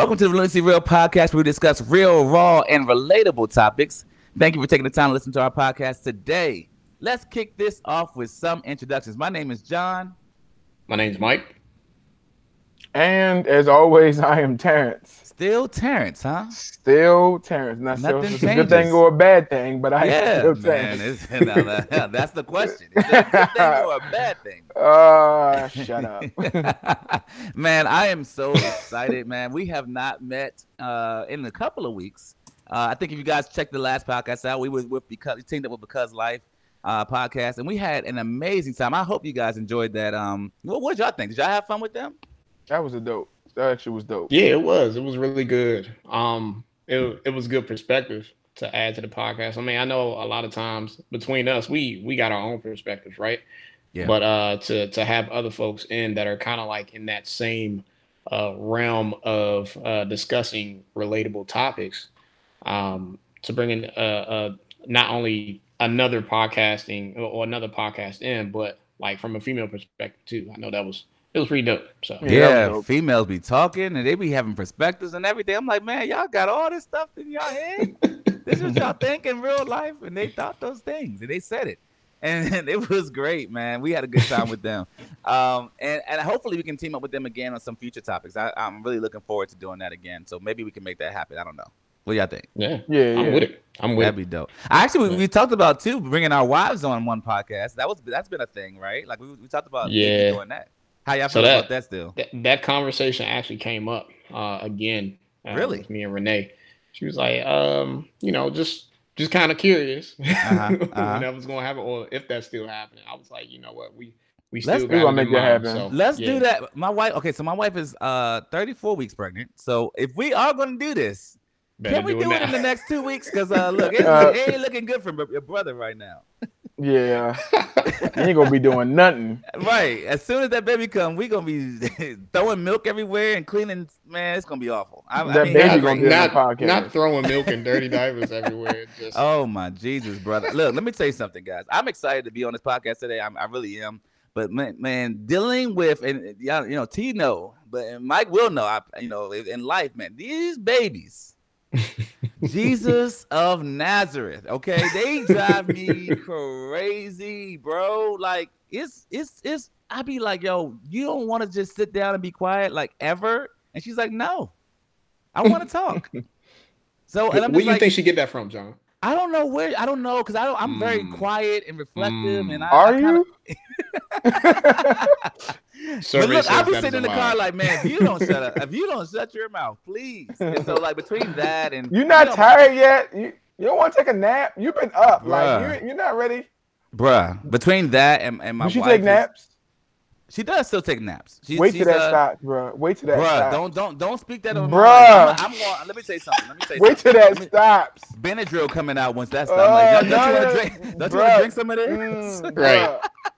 Welcome to the Relentlessly Real podcast, where we discuss real, raw, and relatable topics. Thank you for taking the time to listen to our podcast today. Let's kick this off with some introductions. My name is John. My name's Mike. And as always, I am Terrence. Still Terrence, huh? Still Terrence. Not sure if it's a good thing or a bad thing, but I yeah, still man. Terrence. It's, now that- that's the question. Is it a good thing or a bad thing? Uh, shut up. man, I am so excited, man. We have not met uh, in a couple of weeks. Uh, I think if you guys checked the last podcast out, we were with because we teamed up with Because Life uh, podcast, and we had an amazing time. I hope you guys enjoyed that. Um, what what y'all think? Did y'all have fun with them? that was a dope. That actually was dope. Yeah, it was. It was really good. Um, it it was good perspective to add to the podcast. I mean, I know a lot of times between us, we we got our own perspectives, right? Yeah. But uh, to to have other folks in that are kind of like in that same uh, realm of uh, discussing relatable topics, um, to bring in uh, uh, not only another podcasting or, or another podcast in, but like from a female perspective too. I know that was it was pretty dope. So Yeah, Yeah, dope. females be talking and they be having perspectives and everything. I'm like, man, y'all got all this stuff in your head. this is what y'all think in real life, and they thought those things and they said it, and, it was great, man. We had a good time with them, um, and and hopefully we can team up with them again on some future topics. I, I'm really looking forward to doing that again. So maybe we can make that happen. I don't know. What do y'all think? yeah, Yeah, I'm yeah. with it. I'm with it. That'd it. be dope. I actually we, we talked about too bringing our wives on one podcast. That was that's been a thing, right? Like we, we talked about Yeah. doing that. How y'all So feel that- about that still? that, that conversation actually came up uh, again. Uh, Really? with me and Renee. She was like, um, you know, just just kind of curious uh-huh. when that was going to happen, or if that's still happening. I was like, you know what, we we Let's- still got gonna it make that happen. so, Let's yeah. do that. My wife. Okay, so my wife is uh 34 weeks pregnant. So if we are going to do this, Better can we do it now. in the next two weeks? Because uh, look, it, Uh, it ain't looking good for your brother right now. Yeah. You ain't gonna be doing nothing. Right. As soon as that baby come, we gonna be throwing milk everywhere and cleaning. Man, it's gonna be awful. I, I That mean, baby I- gonna be on the not, podcast. not throwing milk and dirty diapers everywhere. Just Oh my Jesus, brother! Look, let me tell you something, guys. I'm excited to be on this podcast today. I'm, I really am. But man, man, dealing with and y'all, you know, T know, but and Mike will know. I, you know, in life, man, these babies, Jesus of Nazareth. Okay, they drive me crazy, bro. Like it's it's it's. I be like, yo, you don't want to just sit down and be quiet, like ever. And she's like, no, I want to talk. So, and where I'm do you like, think she get that from, John? I don't know where. I don't know because I don't. I'm very Mm. quiet and reflective, Mm. and I, Are I kinda, you? Survey but look, says I be that is sitting in the car like, man, if you don't shut up, if you don't shut your mouth, please. And so, like between that and you're not know, tired yet? You you don't want to take a nap? You've been up. Bruh. Like you you're not ready. bruh. Between that and, and my Does she wife, take is- naps? She does still take naps. She, Wait she's, till that uh, stops, bro. Wait till that Bruh, stops. don't don't don't speak that on Bruh. my. I'm, I'm going. Let me say something. Let me say Wait till something. that stops. Benadryl coming out once that's Uh, done. Like, don't, no, you want to drink? Don't you want to drink some of this? Mm, Right.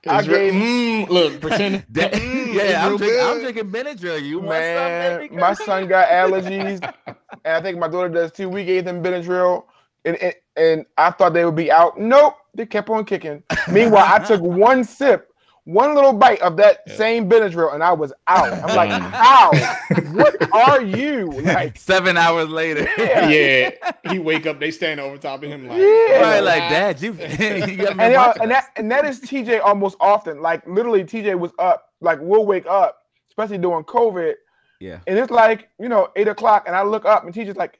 I It's re- gave- mm, look, pretend. That- mm, yeah, it's I'm real drinking, I'm drinking Benadryl. You want Man, some, my son got allergies, and I think my daughter does too. We gave them Benadryl, and, and and I thought they would be out. Nope, they kept on kicking. Meanwhile, I took one sip, one little bite of that Yeah. same Benadryl, and I was out. I'm like, Mm. how? what are you like? Seven hours later. Yeah. yeah, he wake up, they stand over top of him like, Yeah. Right, "Oh, like wow." dad, you, you haven't And, uh, and that and that is TJ almost often. Like literally, TJ was up. Like we'll wake up, especially during COVID, yeah. and it's like you know eight o'clock, and I look up, and TJ's like.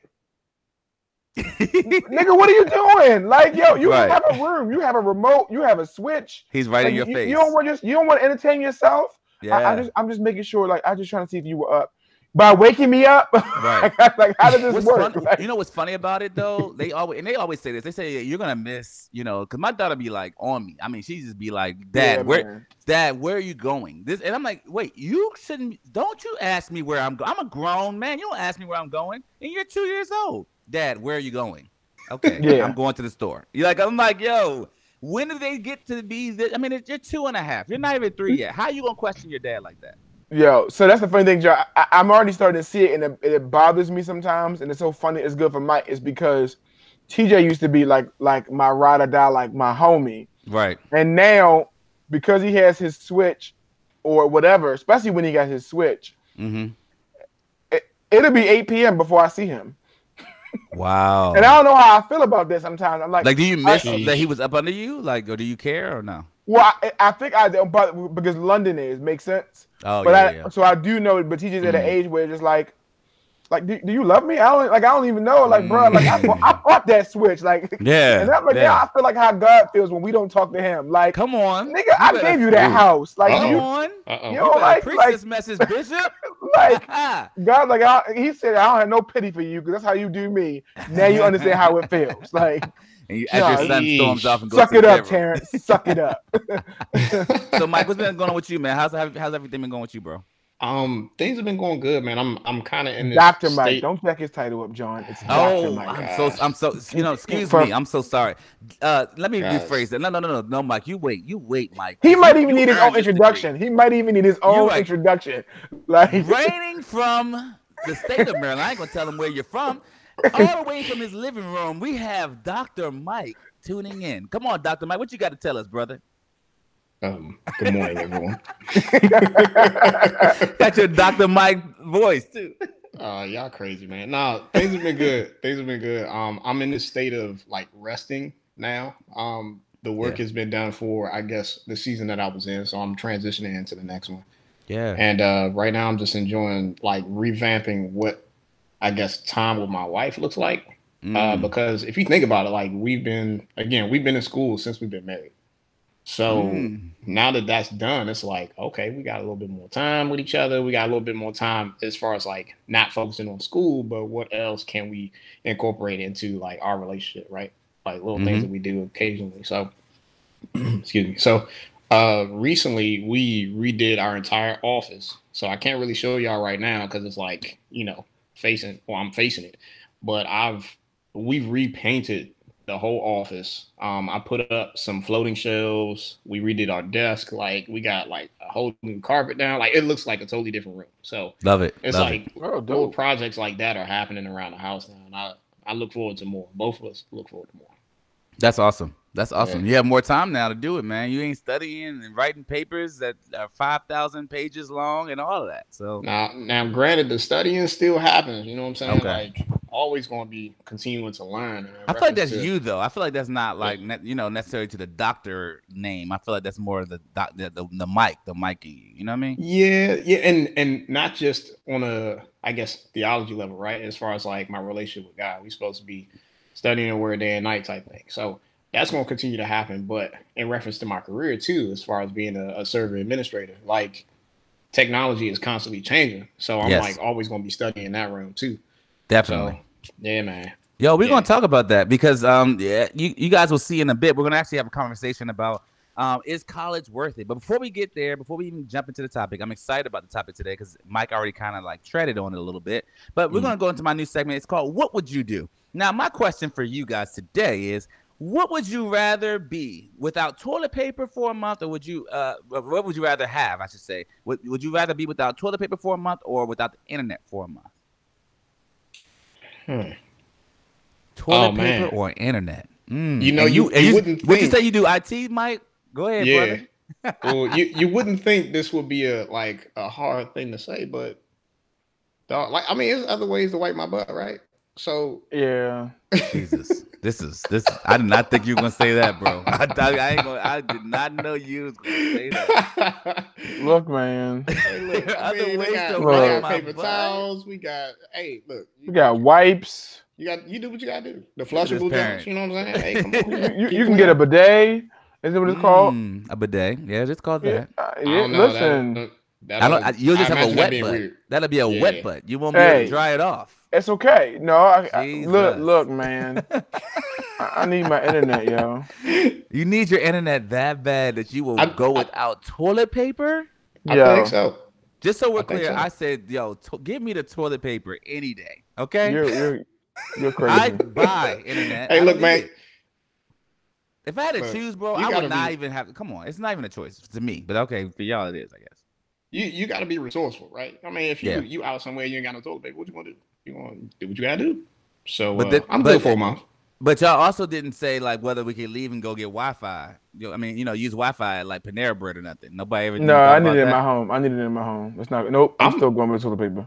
Nigga, what are you doing? Like, yo, you Right. have a room, you have a remote, you have a switch. He's right Like, in your you, face. you don't want just you don't want to entertain yourself. yeah. I, I just I'm just making sure, like, I just trying to see if you were up by waking me up. Right. like, like, how does this What's work? fun- Like, you know what's funny about it though? They always and they always say this. They say you're gonna miss, you know, because my daughter be like on me. I mean, she just be like, Dad, yeah, where, man. Dad, where are you going? This, and I'm like, wait, you shouldn't. Don't you ask me where I'm going? I'm a grown man. You don't ask me where I'm going, and you're two years old. Dad, where are you going? Okay, Yeah. I'm going to the store. You're like, I'm like, yo, when do they get to be? This? I mean, you're two and a half. You're not even three yet. How you gonna question your dad like that? Yo, so that's the funny thing, Joe. I, I'm already starting to see it, and it, it bothers me sometimes. And it's so funny. It's good for Mike. It's because TJ used to be like like my ride or die, like my homie. Right. And now, because he has his switch or whatever, especially when he got his switch, Mm-hmm. it'll be 8 p.m. before I see him. Wow. And I don't know how I feel about this sometimes. I'm like, like, do you miss I- that he was up under you? Like, or do you care or no? well, I, I think I don't, but because London is makes sense. Oh but yeah, I, yeah. so I do know, but he's just at an Mm. age where it's just like, like, do, do you love me? I don't like. I don't even know. Like, bro, like I, Mm. I bought that switch. Like, Yeah. and I'm like, yeah. yeah, I feel like how God feels when we don't talk to him. Like, Come on, nigga, I gave you that Ooh. house. Like, Come you, on, Uh-oh. You you know, better like- preach like- this message, Bishop. like God, like I, he said, I don't have no pity for you because that's how you do me. Now you understand how it feels. Like, and you, as your No, son storms off and goes suck to it up, bedroom. Terrence. Suck it up. So, Mike, what's been going on with you, man? How's how's everything been going with you, bro? Um, things have been going good, man. I'm I'm kind of in this Doctor Mike, state- don't jack his title up, John. It's Doctor Oh, Mike. I'm so I'm so you know. Excuse For- me, I'm so sorry. Uh, let me Guys. rephrase that. No, no, no, no, no, Mike. You wait, you wait, Mike. He You- might even you need his own this degree. introduction. He might even need his own right. introduction. Like, Reigning from the state of Maryland. I ain't gonna tell him where you're from. All the way from his living room, we have Dr. Mike tuning in. Come on, Dr. Mike, what you got to tell us, brother? Um, good morning, everyone. Got your Dr. Mike voice too. Uh, y'all crazy, man. No, things have been good. things have been good. Um, I'm in this state of like resting now. Um, the work Yeah. has been done for, I guess, the season that I was in, so I'm transitioning into the next one. Yeah. And uh, right now, I'm just enjoying like revamping what I guess time with my wife looks like. Uh, Mm. because if you think about it, like we've been again, we've been in school since we've been married. So Mm. now that that's done, it's like okay, we got a little bit more time with each other. We got a little bit more time as far as like not focusing on school, but what else can we incorporate into like our relationship, right? Like little Mhm. things that we do occasionally. So, excuse me. So, uh, recently we redid our entire office. So I can't really show y'all right now because it's like you know facing. Well, I'm facing it, but I've we've repainted the whole office. Um, I put up some floating shelves. We redid our desk. Like we got like a whole new carpet down. Like it looks like a totally different room. So Love it. it's Love like it. oh, little projects like that are happening around the house now, and I I look forward to more. Both of us look forward to more. That's awesome. That's awesome. You have more time now to do it, man. You ain't studying and writing papers that are 5,000 pages long and all of that. So, Now, now, granted, the studying still happens. You know what I'm saying? Okay. Like always going to be continuing to learn. I feel like that's to- you though. I feel like that's not like ne- you know necessarily to the doctor name. I feel like that's more the doc- the, the the mic, the mic in you. You know what I mean? Yeah, yeah, and and not just on a I guess theology level, right? As far as like my relationship with God, we're supposed to be studying the word day and night type thing. So that's going to continue to happen. But in reference to my career too, as far as being a, a server administrator, like technology is constantly changing. So I'm Yes. like always going to be studying in that room too. Definitely. So yeah, man. Yo, we're Yeah. gonna talk about that because um yeah, you, you guys will see in a bit. We're gonna actually have a conversation about um is college worth it? But before we get there, before we even jump into the topic, I'm excited about the topic today because Mike already kind of like treaded on it a little bit. But we're Mm. gonna go into my new segment. It's called What Would You Do? Now, my question for you guys today is what would you rather be without toilet paper for a month, or would you uh what would you rather have? I should say. Would would you rather be without toilet paper for a month or without the internet for a month? Hmm. Toilet Oh, paper man. or internet? Mm. You know, And you- and you wouldn't Would you say you do IT, Mike? Go ahead, Yeah. brother. well, you you wouldn't think this would be a like a hard thing to say, but dog, like I mean, there's other ways to wipe my butt, right? So Yeah. Jesus, this is this. I did not think you were gonna say that, bro. I, thought- I ain't gonna. I did not know you was gonna say that. Look, man. Hey, look, There are I other mean, we ways got, to we wipe got my paper butt. towels. We got hey, look, We you, got wipes. you got you do what you gotta do. The Look at this flushable parent. joints, you know what I'm saying? Hey, come on, You, you, can get a clean. bidet. Is it what it's called? Mm, a bidet. Yeah, it's called Yeah. that. uh, I yeah, don't know. that- listen, that- I don't. I, you'll just I have a wet butt. weird. That'll be a wet Yeah. butt. You won't be able to dry it off. It's okay. No, I, I, look, look, man. I, I need my internet, yo. You need your internet that bad that you will I- go I- without toilet paper. I Yo, think so. Just so we're I clear, so. I said, yo, to- give me the toilet paper any day. Okay. you're you're you're crazy. I buy internet. Hey, I look, don't man. it. If I had to Look, choose, bro, I would not be- even have. Come on, it's not even a choice to me. But okay, for y'all it is, I guess. You you got to be resourceful, right? I mean, if you Yeah. you out somewhere you ain't got no toilet paper, what you gonna do? You gonna do what you gotta do? So But uh, the- I'm but- good for a month. But y'all also didn't say like whether we could leave and go get Wi-Fi. You know, I mean, you know, use Wi-Fi at, like Panera Bread or nothing. Nobody ever. no, I about need it in that? my home. I need it in my home. It's not. Nope. I'm, I'm- still going with toilet paper.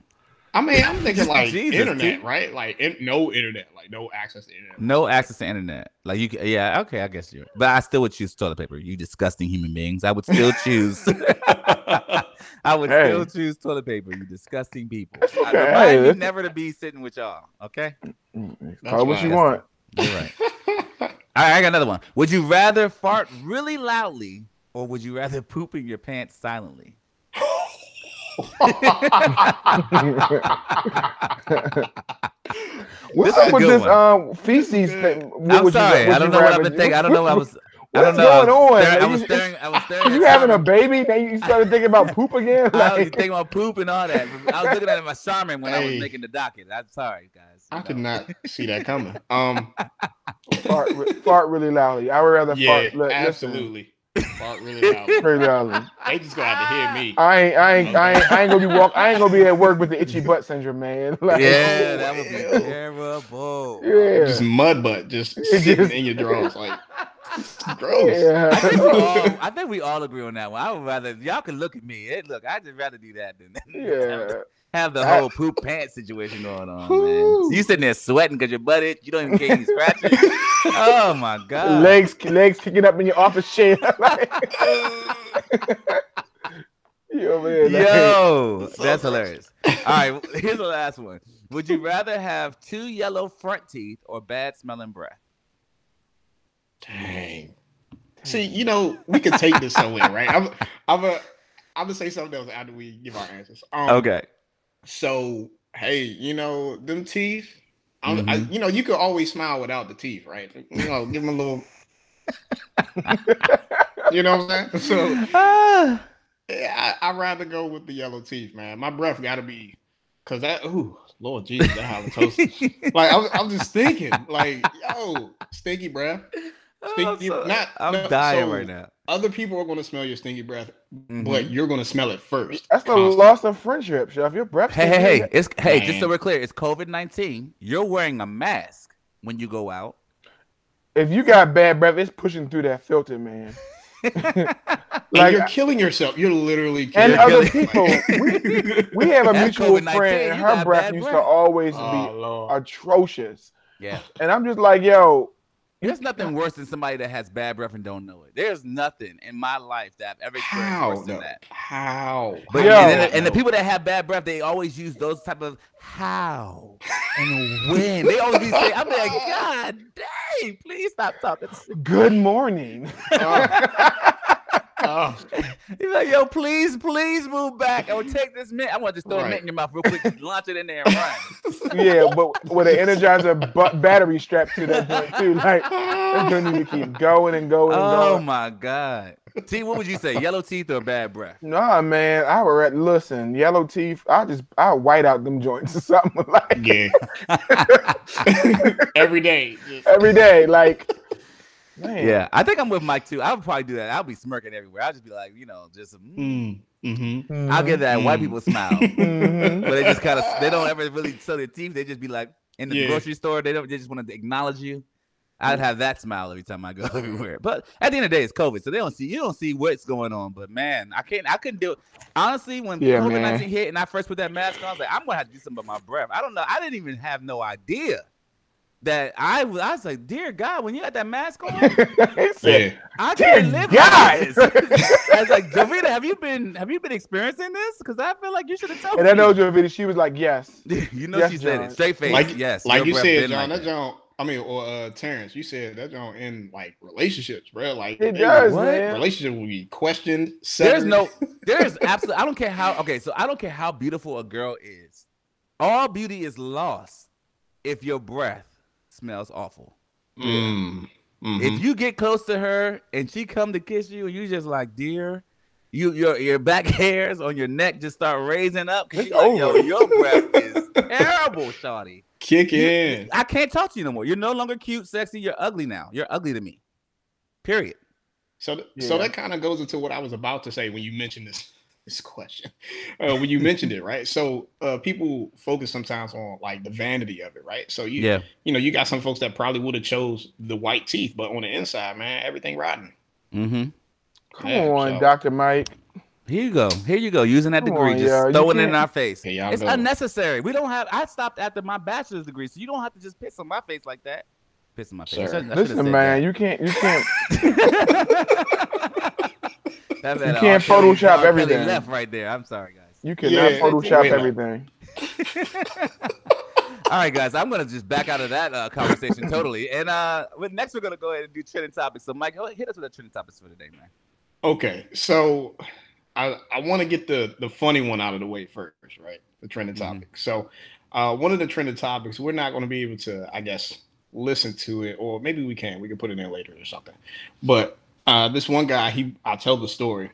I mean, I'm thinking like Jesus, internet, dude. right? Like in, no internet, like no access to internet. No access to internet. Like you, can, yeah, okay, I guess you're. But I still would choose toilet paper. You disgusting human beings. I would still choose. I would Hey. still choose toilet paper. You disgusting people. It's I okay. remind Hey, you listen. never to be sitting with y'all. Okay. Mm, That's Call what you fine. want. You're right. All right, I got another one. Would you rather fart really loudly or would you rather poop in your pants silently? What's This up with this um feces thing? What I'm would you- sorry. I don't know what I've been thinking. I don't know. I was. I What's don't know. going on? I was staring. I was staring. I was staring. You having a baby? Now you started thinking about poop again? I was thinking about poop and all that. I was looking at my Charmin when I was making the docket. I'm sorry, guys. I You could not see that coming. Um, fart, fart really loudly. I would rather yeah, fart. li- listen, absolutely. Fart really loud. Really. They just gonna have to hear me. I ain't, I ain't, I ain't, I ain't gonna be walk. I ain't gonna be at work with the itchy butt syndrome, man. Like, Yeah, that would be Ew. terrible. yeah, Just mud butt, just sitting just- in your drawers, like gross. I think, we all, I think we all agree on that one. I would rather y'all can look at me. Hey, look, I just rather do that than yeah. Have the I- whole poop pants situation going on, man. Whew. You sitting there sweating because your butt itch. You don't even get any scratches. oh my god. Legs, legs kicking up in your office chair. yo, man. like- Yo, So that's gross. hilarious. All right, here's the last one. Would you rather have two yellow front teeth or bad smelling breath? Dang. See, you know, we could take this somewhere, right? I'm, I'm a, I'm gonna say something else after we give our answers. Um, Okay. So, hey, you know, them teeth. I'm, I, you know, you could always smile without the teeth, right? You know, give them a little. you know what I'm saying? So, Ah. yeah, I, I'd rather go with the yellow teeth, man. My breath got to be, cause that. Ooh, Lord Jesus, that halitosis. like I'm, I'm just thinking, like, yo, stinky breath. Stinky, I'm, so- not, I'm no, dying so right now. Other people are gonna smell your stinky breath, Mhm. but you're gonna smell it first. That's the loss of friendship, chef. Your breath. Hey, hey, hey! It's hey. Just so we're clear, it's COVID nineteen. You're wearing a mask when you go out. If you got bad breath, it's pushing through that filter, man. And Like, you're killing yourself. You're literally and other yourself. people. We, we have a That's mutual COVID-19, friend, and her got breath bad used to always oh, be Lord. atrocious. yeah, And I'm just like, yo, there's nothing worse than somebody that has bad breath and don't know it. There's nothing in my life that I've ever experienced How? worse than though? that. How? But Yo. and, then- and the people that have bad breath, they always use those type of how and when. They always be saying, "I'm like, God dang, please stop talking." good morning. Oh, He's like, "Yo, please, please move back. I will take this mint. I want to just throw a Right. mint in your mouth real quick, launch it in there and run." yeah, but with an Energizer bu- battery strapped to that joint too. Like, that joint need to keep going and going and Oh going. my God. T, what would you say? Yellow teeth or bad breath? Nah, man, I would rather listen. Yellow teeth. I just I white out them joints or something like yeah. Every day. Every day, Like, man, Yeah, I think I'm with Mike too. I would probably do that. I'll be smirking everywhere. I'll just be like, you know, just mm. Mm, mhm. I'll get that white Mm. people smile. Mhm. but they just kind of they don't ever really show their teeth. They just be like in the Yeah. grocery store. They don't. They just want to acknowledge you. I'd have that smile every time I go everywhere. But at the end of the day, it's COVID, so they don't see you don't see what's going on. But man, I can't. I couldn't do it. Honestly, when Yeah, COVID nineteen hit and I first put that mask on, I was like, I'm gonna have to do something about my breath. I don't know. I didn't even have no idea that I was. I was like, dear God, when you had that mask on, Yeah. I can't live God. like this. I was like, Jovita, have you been have you been experiencing this? Because I feel like you should have told and me. And I know your video. She was like, yes. you know Yes, she said John. it straight face. Like, yes, like you said, been John, like that John, I mean, or uh, Terrence, you said that John in like relationships, bro. Like, It they- does, what? man. relationship will be questioned. There's no, there's absolutely. I don't care how. Okay, so I don't care how beautiful a girl is. All beauty is lost if your breath smells awful. Mm, mhm. If you get close to her and she come to kiss you, and you just like, dear, you your your back hairs on your neck just start raising up. Cause It's you like, yo, over. your breath is terrible, shawty. kick You- in. I can't talk to you no more. You're no longer cute, sexy. You're ugly now. You're ugly to me. Period. So, th- so that kind of goes into what I was about to say when you mentioned this this question. Uh, when you mentioned it, right? So, uh, people focus sometimes on like the vanity of it, right? So you, Yeah. you know, you got some folks that probably would have chose the white teeth, but on the inside, man, everything rotten. Mm-hmm. Come Yeah, on, so- Dr. Mike. Here you go. Here you go. Using that Come degree, on, just yo, throwing it in our face. Here y'all It's go. unnecessary. We don't have. I stopped after my bachelor's degree, so you don't have to just piss on my face like that. Piss on my face. I Sir. shouldn't- I should've Listen, said man, you can't you can't that. That You can't R. Kelly- Photoshop R. Kelly everything. left right there. I'm sorry, guys. you cannot Yeah, Photoshop everything. All right, guys, I'm gonna just back out of that uh, conversation totally. And uh, with- next, we're gonna go ahead and do trending topics. So, Mike, hit us with the trending topics for today, man. Okay, so I I want to get the the funny one out of the way first, right? The trending Mhm. topic. So, uh, one of the trending topics we're not going to be able to, I guess, listen to it, or maybe we can. We can put it in later or something. But uh, this one guy, he I'll tell the story.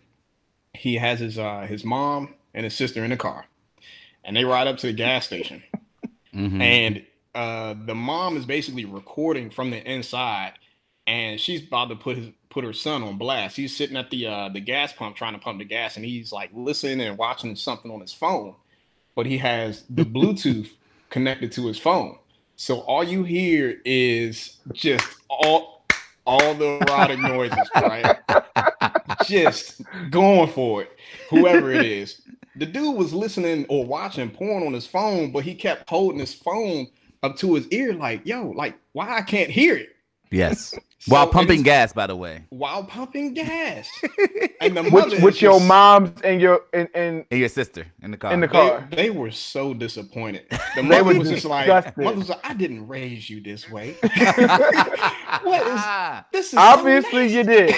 He has his uh, his mom and his sister in the car, and they ride up to the gas station. Mhm. and uh, the mom is basically recording from the inside, and she's about to put his put her son on blast. He's sitting at the uh, the gas pump trying to pump the gas, and he's like listening and watching something on his phone, but he has the Bluetooth connected to his phone. So all you hear is just all all the erotic noises, right? just going for it, whoever it is. The dude was listening or watching porn on his phone, but he kept holding his phone up to his ear, like, yo, like, why I can't hear it? yes, So while pumping gas, by the way, while pumping gas. And the mother Which is with your just- moms and your and, and and your sister in the car. In the car. they were so disappointed. The mother were was just like, mother was like, I didn't raise you this way. What is- This is so obviously you did.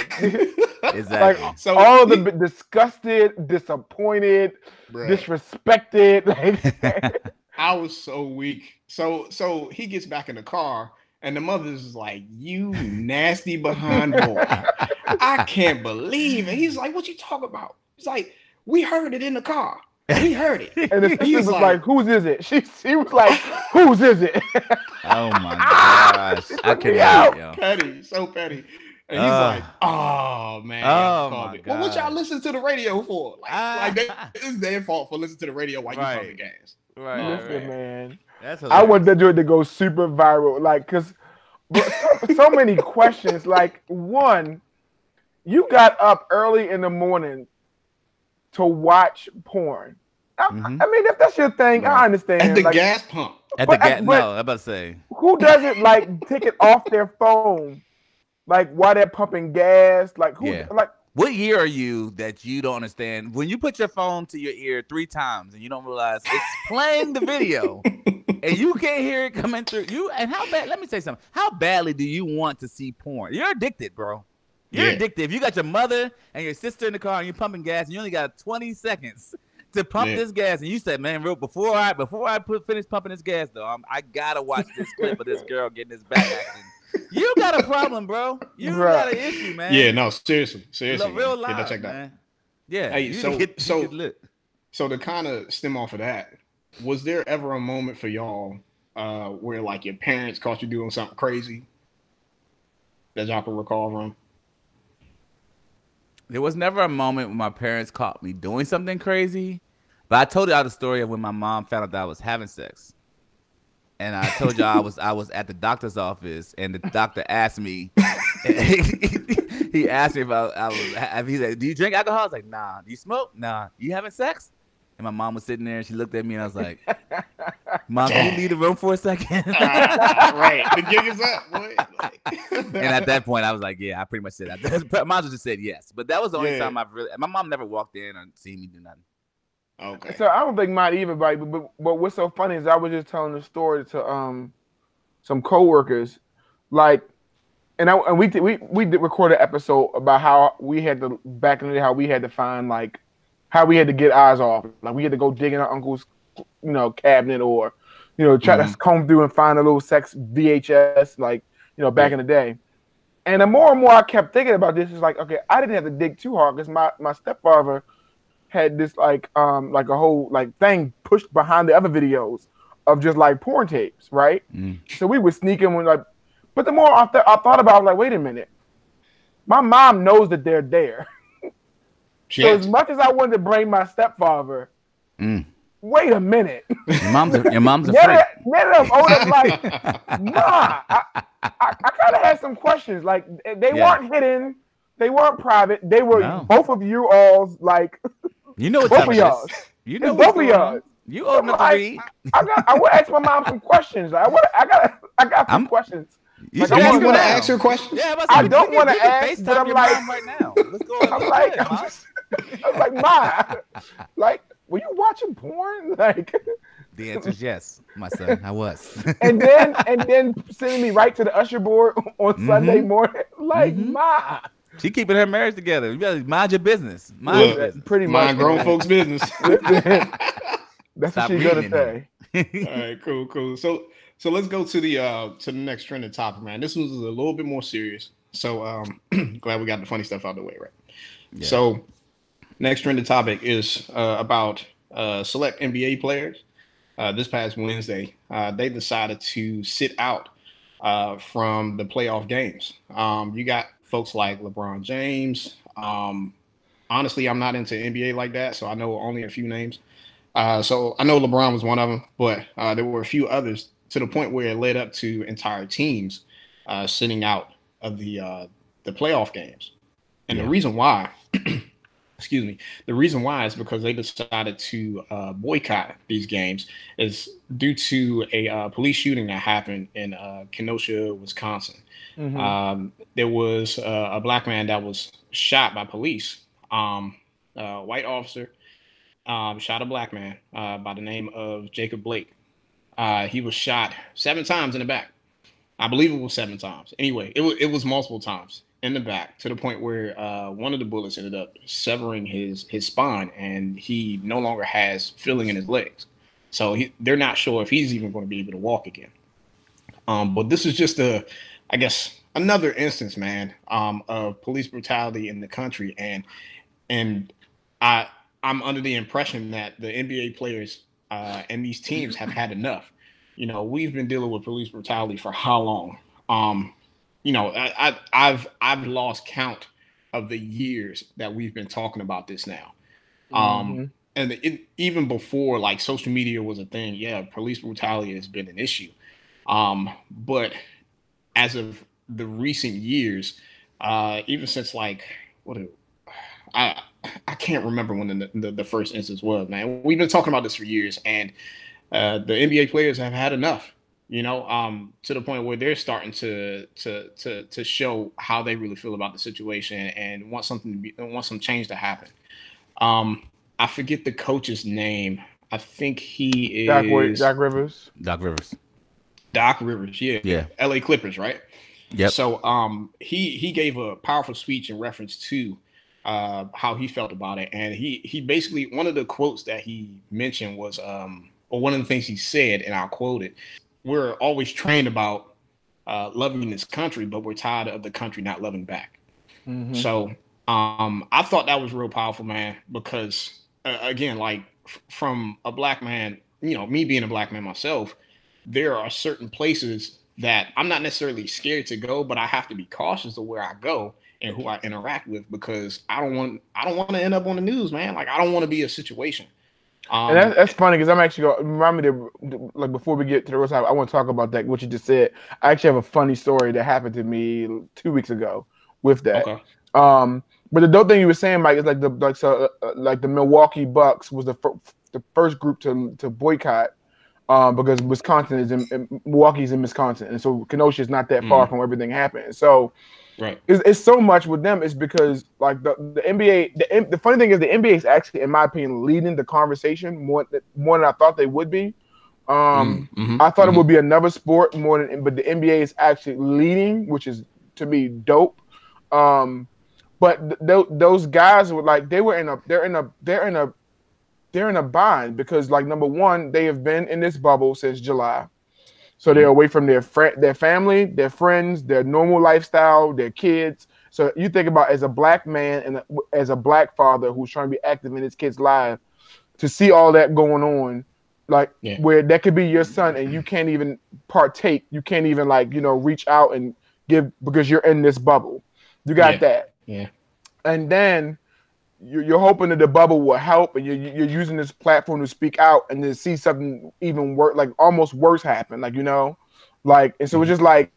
exactly. like So all of the he- disgusted, disappointed, Bruh. disrespected. Like, I was so weak. So so he gets back in the car and the mother's is like, "You nasty behind boy. I can't believe it." He's like, "What you talking about?" He's like, "We heard it in the car. We heard it." and the sister was like- like, "Whose is it?" She she was like, "Whose is it?" oh my gosh, I can't Yeah. wait, yo. petty, so petty. And he's Ah. like, "Oh man, Oh, my it. Well, what y'all listen to the radio for? Like, Ah. like they, it's their fault for listening to the radio while you Right. pumping gas." Right, Listen, right. man. That's I hilarious. want that joint to go super viral, like, cause but so, so many questions. Like, one, you got up early in the morning to watch porn. I, Mhm. I mean, if that's your thing, Right. I understand. At the like, gas pump. At the gas. ga- but- no, I'm about to say. who doesn't like take it off their phone, like while they're pumping gas? Like, who? Yeah. Like, What year are you that you don't understand when you put your phone to your ear three times and you don't realize it's playing the video and you can't hear it coming through you? And how bad? Let me say something. How badly do you want to see porn? You're addicted, bro. You're Yeah. addicted. If you got your mother and your sister in the car and you're pumping gas, and you only got 20 seconds to pump Yeah. this gas, and you said, "Man, real before I before I put finish pumping this gas, though, I'm, I gotta watch this clip of this girl getting this back action." You got a problem, bro. You Bruh. got an issue, man. Yeah, no, seriously, seriously. Look, real man. Get that live, checked man. Yeah. Hey, to so- so-. So to kind of stem off of that, was there ever a moment for y'all uh, where like your parents caught you doing something crazy that y'all can recall from? There was never a moment when my parents caught me doing something crazy, but I told y'all the story of when my mom found out that I was having sex, and I told y'all I was I was at the doctor's office, and the doctor asked me, he asked me if I, I was, if he said, "Do you drink alcohol?" I was like, "Nah." Do you smoke? Nah. You having sex? And my mom was sitting there, and she looked at me, and I was like, "Mom, can you leave the room for a second? right, the gig is up, boy. and at that point, I was like, "Yeah, I pretty much said that." Mom just said yes, but that was the only Yeah. time I've really. My mom never walked in or seen me do nothing. okay, so I don't think mine either, but, but but what's so funny is I was just telling the story to um some coworkers, like, and I and we did, we we did record an episode about how we had to back in the day how we had to find like how we had to get eyes off, like we had to go dig in our uncle's you know cabinet or you know try to comb through and find a little sex VHS like you know back in the day. And the more and more I kept thinking about this, is like, okay, I didn't have to dig too hard because my, my stepfather had this like um like a whole like thing pushed behind the other videos of just like porn tapes, right? Mm. So we would sneak in when like, but the more I, th- I thought about, it, like, wait a minute, my mom knows that they're there. So as much as I wanted to blame my stepfather, Mm. wait a minute, Your mom's a, your mom's a none freak. of, none of them old enough, like, nah. I, I, I kind of had some questions. Like they they Yeah. weren't hidden, They weren't private. They were No. both of you all's like You know what both of y'all. You know both of y'all. You old enough to Like, read. I got. I want to ask my mom some questions. I want. I got. I got some I'm- questions. You Like, should I Do ask you wanna want to ask her question? Yeah, but I don't wanna we can ask, FaceTime but I'm like- right now. Let's go. I'm like, Let's I'm, ahead, just, I'm like, ma, like, were you watching porn? Like, The answer is yes, my son. I was. and then and then sending me right to the usher board on Sunday Mhm. morning. Like, Mhm. ma, she keeping her marriage together. You better mind your business. Mind Look, your business. pretty much. Mind grown folks' business. That's Stop what she's gonna say. All right, cool, cool. So so let's go to the uh to the next trending topic, man. This one's a little bit more serious. So um glad we got the funny stuff out of the way, right? Yeah. So next trending topic is uh, about uh select NBA players. Uh this past Wednesday, uh they decided to sit out uh from the playoff games. Um you got folks like LeBron James. Um honestly, I'm not into NBA like that, so I know only a few names. Uh, so I know LeBron was one of them, but uh, there were a few others to the point where it led up to entire teams uh, sitting out of the uh, the playoff games. And Yeah. the reason why, excuse me, the reason why is because they decided to uh, boycott these games is due to a uh, police shooting that happened in uh, Kenosha, Wisconsin. Mhm. Um, there was uh, a black man that was shot by police. Um, a white officer um, shot a black man uh, by the name of Jacob Blake. Uh, he was shot seven times in the back. I believe it was seven times. Anyway, it was it was multiple times in the back to the point where uh, one of the bullets ended up severing his his spine, and he no longer has feeling in his legs. So he, they're not sure if he's even going to be able to walk again. Um, but this is just a, I guess, another instance, man, um, of police brutality in the country, and and I I'm under the impression that the NBA players uh, and these teams have had enough. You know, we've been dealing with police brutality for how long? Um, you know, I, I I've I've lost count of the years that we've been talking about this now. Um, Mhm. and it, even before like social media was a thing, yeah, police brutality has been an issue. Um, but as of the recent years, uh, even since like what it- I I can't remember when the, the the first instance was, man. We've been talking about this for years, and uh, the NBA players have had enough. You know, um, to the point where they're starting to to to to show how they really feel about the situation and want something to be want some change to happen. Um, I forget the coach's name. I think he is Doc, Wa- Doc Rivers. Doc Rivers. Doc Rivers. Yeah, Yeah. L.A. Clippers, right? Yeah. So um he he gave a powerful speech in reference to uh how he felt about it. And he he basically one of the quotes that he mentioned was um or one of the things he said, and I'll quote it, we're always trained about uh loving this country, but we're tired of the country not loving back. Mhm. So um, I thought that was real powerful, man, because uh, again, like f- from a black man, you know, me being a black man myself, there are certain places that I'm not necessarily scared to go, but I have to be cautious of where I go and who I interact with because I don't want I don't want to end up on the news, man. Like I don't want to be a situation. Um, And that's, that's funny because I'm actually going to remind me to, like, before we get to the rest, I, I want to talk about that, what you just said. I actually have a funny story that happened to me two weeks ago with that. okay. Um, but the dope thing you were saying, Mike, is like the like so uh, like the Milwaukee Bucks was the fir- the first group to to boycott, um, because Wisconsin is in, in Milwaukee's in Wisconsin, and so Kenosha is not that far Mm. from everything happened. So Right. it's, it's so much with them is because like the, the NBA the, the funny thing is the NBA is actually in my opinion leading the conversation more more than I thought they would be. Um, Mm, mhm, I thought mhm. it would be another sport more than, but the NBA is actually leading, which is to me dope. Um, but th- th- those guys were like they were in a they're in a they're in a they're in a bind because like number one they have been in this bubble since July, so they're mm. away from their friend their family, their friends, their normal lifestyle, their kids. So you think about as a black man and as a black father who's trying to be active in his kid's life, to see all that going on, like Yeah. where that could be your son and you can't even partake, you can't even like you know reach out and give because you're in this bubble. You got Yeah. that, Yeah. and then you're, you're hoping that the bubble will help, and you're, you're using this platform to speak out and to see something even worse, like almost worse happen, like you know, like and so it's just like,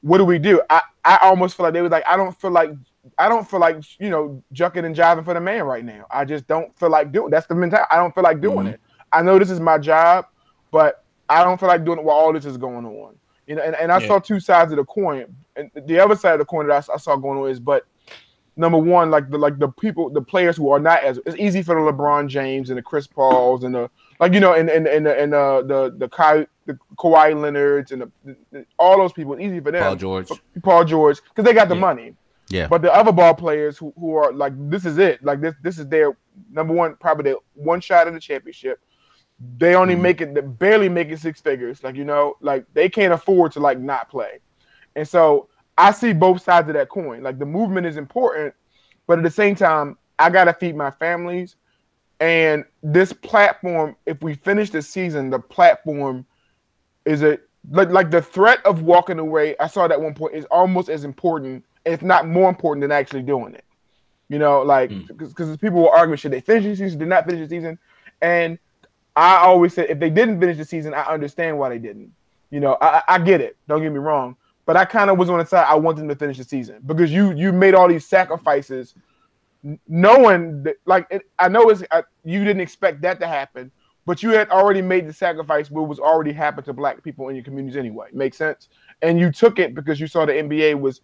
what do we do? I I almost feel like they was like, I don't feel like I don't feel like you know jucking and jiving for the man right now. I just don't feel like doing. That's the mentality. I don't feel like doing mm-hmm. it. I know this is my job, but I don't feel like doing it while all this is going on. You know, and, and I yeah. saw two sides of the coin. And the other side of the coin that I, I saw going on is, but number one, like the like the people, the players who are not as it's easy for the LeBron James and the Chris Pauls and the like you know, and and and, and uh, the the Kai the Kawhi Leonards and the, the, all those people. It's easy for them. Paul George. Paul George, because they got the yeah. money. Yeah. But the other ball players who, who are like, this is it. Like this, this is their number one, probably their one shot at the championship. They only mm-hmm. make it, they barely making six figures. Like you know, like they can't afford to like not play. And so I see both sides of that coin. Like the movement is important, but at the same time, I gotta feed my families. And this platform, if we finish the season, the platform is a like like the threat of walking away. I saw that one point is almost as important, if not more important, than actually doing it. You know, like because mm. people will argue, should they finish the season? Did not finish the season? And I always said if they didn't finish the season, I understand why they didn't. You know, I, I get it. Don't get me wrong, but I kind of was on the side. I want them to finish the season because you you made all these sacrifices, knowing that like it, I know it's I, you didn't expect that to happen, but you had already made the sacrifice what was already happened to black people in your communities anyway. Makes sense? And you took it because you saw the NBA was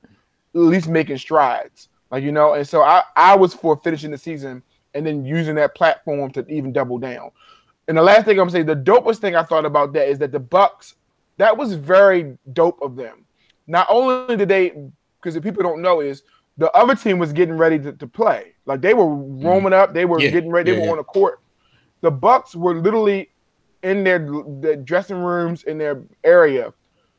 at least making strides. Like you know, and so I, I was for finishing the season and then using that platform to even double down. And the last thing I'm gonna say, the dopest thing I thought about that is that the Bucks, that was very dope of them. Not only did they, because if people don't know, is the other team was getting ready to, to play. Like they were mm-hmm. roaming up, they were yeah, getting ready, they yeah, were yeah. on the court the Bucks were literally in their, their dressing rooms in their area,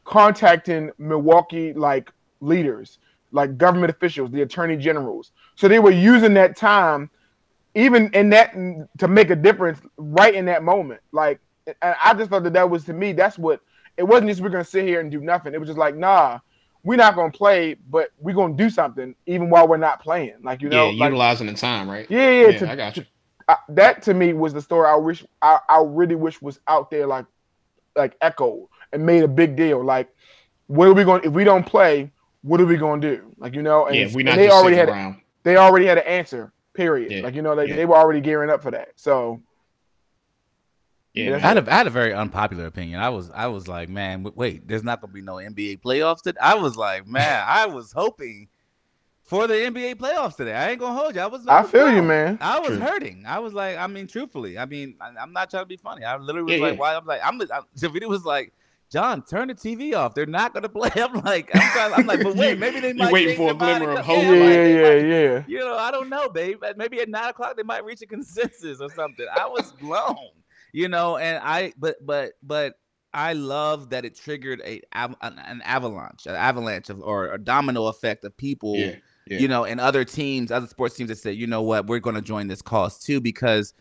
contacting Milwaukee like leaders, like government officials, the attorney generals. So they were using that time, even in that, to make a difference right in that moment. Like, and I just thought that that was to me, that's what it wasn't. Just we're gonna sit here and do nothing. It was just like, nah, we're not gonna play, but we're gonna do something even while we're not playing. Like you know, yeah, utilizing the time, right? Yeah, yeah. yeah to, I got you. To, I, that to me was the story I wish I, I really wish was out there like like echo and made a big deal. Like, what are we going if we don't play? What are we going to do? Like you know, and, yeah, we not they already had around. they already had an answer. Period. Yeah. Like you know, they, yeah. they were already gearing up for that. So. Yeah, I had, a, I had a very unpopular opinion. I was I was like, man, wait, there's not gonna be no NBA playoffs. Today. I was like, man, I was hoping for the NBA playoffs today. I ain't gonna hold you. I was. I, feel you, man. I was True. hurting. I was like, I mean, truthfully, I mean, I, am not trying to be funny. I literally was yeah, like, yeah. why? I'm like, I'm. I, was like, John, turn the TV off. They're not gonna play. I'm like, I'm, trying, I'm like, but wait, maybe they might. waiting for a glimmer of hope. Yeah, yeah, yeah, might, yeah. You know, I don't know, babe. Maybe at nine o'clock they might reach a consensus or something. I was blown. You know, and I, but, but, but. I love that it triggered a an, an avalanche, an avalanche of, or a domino effect of people yeah yeah. you know, and other teams, other sports teams that said, you know what, we're going to join this cause too, because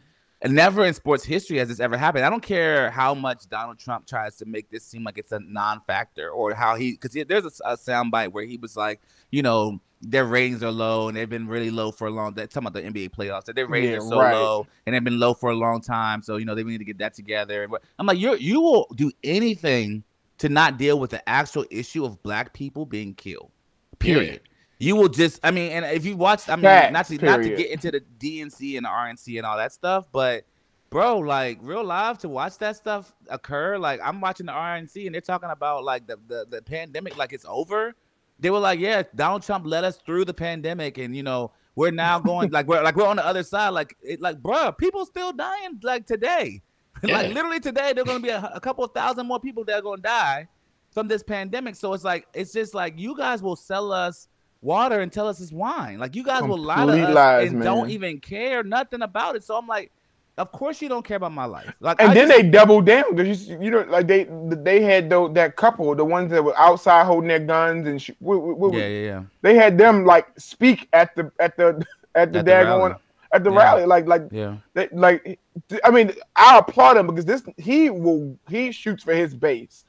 never in sports history has this ever happened. I don't care how much Donald Trump tries to make this seem like it's a non-factor, or how he, because there's a, a soundbite where he was like, you know, their ratings are low and they've been really low for a long. That talking about the NBA playoffs, that their ratings Yeah, are so right. low and they've been low for a long time. So you know they need to get that together. And I'm like, you you will do anything to not deal with the actual issue of black people being killed. Period. You will just, I mean, and if you watch, I mean, Facts, not to not to get into the DNC and the RNC and all that stuff, but bro, like real live to watch that stuff occur. Like I'm watching the RNC and they're talking about like the the, the pandemic, like it's over. They were like, yeah, Donald Trump led us through the pandemic, and you know we're now going like we're like we're on the other side. Like it, like bro, people still dying like today. Yeah. like literally today, there're gonna be a, a couple thousand more people that are gonna die from this pandemic. So it's like it's just like you guys will sell us water and tell us it's wine. Like you guys will lie to us lies, and don't even care nothing about it. So I'm like, of course you don't care about my life. Like And I then just- they doubled down because you, you know, like they they had tho- that couple, the ones that were outside holding their guns and sh- what- what- what- yeah, yeah, yeah. they had them like speak at the at the at the At the daggone rally. at the Yeah. rally, like like Yeah. they, like I mean, I applaud him because this he will he shoots for his base,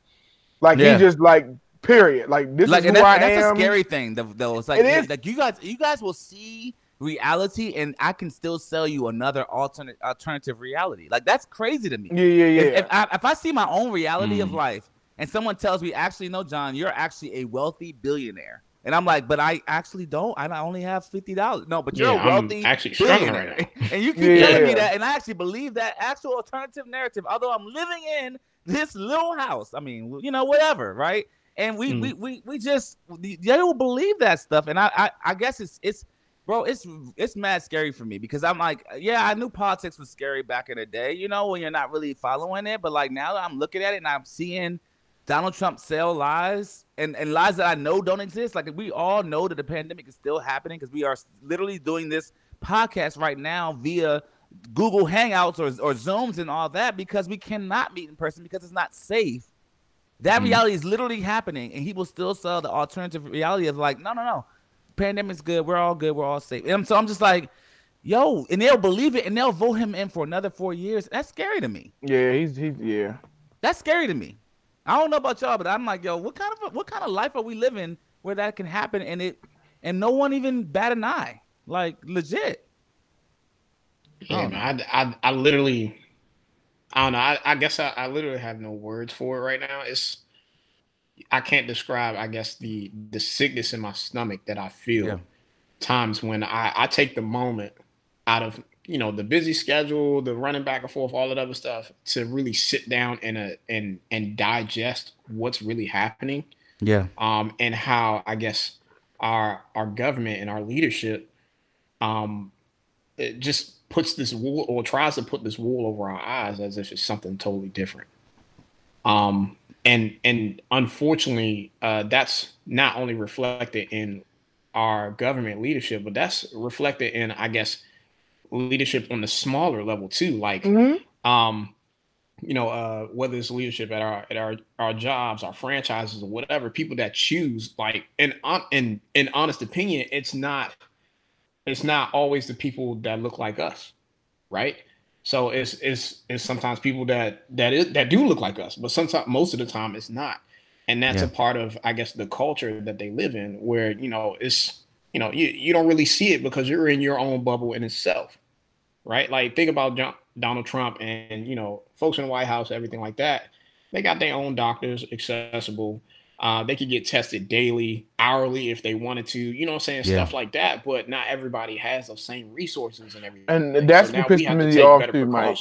like Yeah. he just like period, like this like is and who that's, I that's am. a scary thing though, though. It's like It is. like you guys you guys will see reality and I can still sell you another alternate alternative reality. Like that's crazy to me. Yeah, yeah, yeah. If, if I if I see my own reality of Mm. life and someone tells me actually no John, you're actually a wealthy billionaire. And I'm like, but I actually don't. I only have fifty dollars. No, but you're Yeah, a wealthy I'm actually struggling billionaire. right and you keep Yeah. telling me that, and I actually believe that actual alternative narrative. Although I'm living in this little house, I mean, you know, whatever, right? And we Mm. we, we we just they don't believe that stuff, and I, I I guess it's it's bro, it's it's mad scary for me because I'm like, yeah, I knew politics was scary back in the day, you know, when you're not really following it, but like now I'm looking at it and I'm seeing Donald Trump sell lies and, and lies that I know don't exist. Like we all know that the pandemic is still happening because we are literally doing this podcast right now via Google Hangouts or, or Zooms and all that because we cannot meet in person because it's not safe. That Mhm. reality is literally happening, and he will still sell the alternative reality of like, no, no, no, pandemic's good, we're all good, we're all safe. And so I'm just like, yo, and they'll believe it, and they'll vote him in for another four years. That's scary to me. Yeah, he's he's yeah. That's scary to me. I don't know about y'all, but I'm like, yo, what kind of what kind of life are we living where that can happen and it and no one even bat an eye, like legit. Yeah, um, man, I, I, I literally, I don't know. I, I guess I, I literally have no words for it right now. It's, I can't describe. I guess the the sickness in my stomach that I feel Yeah. times when I I take the moment out of you know the busy schedule, the running back and forth, all that other stuff, to really sit down and a and and digest what's really happening Yeah. um, and how I guess our our government and our leadership um, it just puts this wool or tries to put this wool over our eyes as if it's something totally different. Um, and and unfortunately, uh, that's not only reflected in our government leadership, but that's reflected in I guess leadership on the smaller level too. Like Mm-hmm. um you know uh whether it's leadership at our at our our jobs our franchises or whatever people that choose like and on in in honest opinion it's not it's not always the people that look like us right so it's it's it's sometimes people that that is that do look like us but sometimes most of the time it's not and that's Yeah. a part of i guess the culture that they live in where you know it's you know you, you don't really see it because you're in your own bubble in itself right? Like think about John, Donald Trump and you know folks in the White House, everything like that. They got their own doctors accessible. Uh, they could get tested daily, hourly if they wanted to. You know what I'm saying? Yeah. Stuff like that. But not everybody has those same resources and everything. And that's now what we pissed have to me off better too, Mike.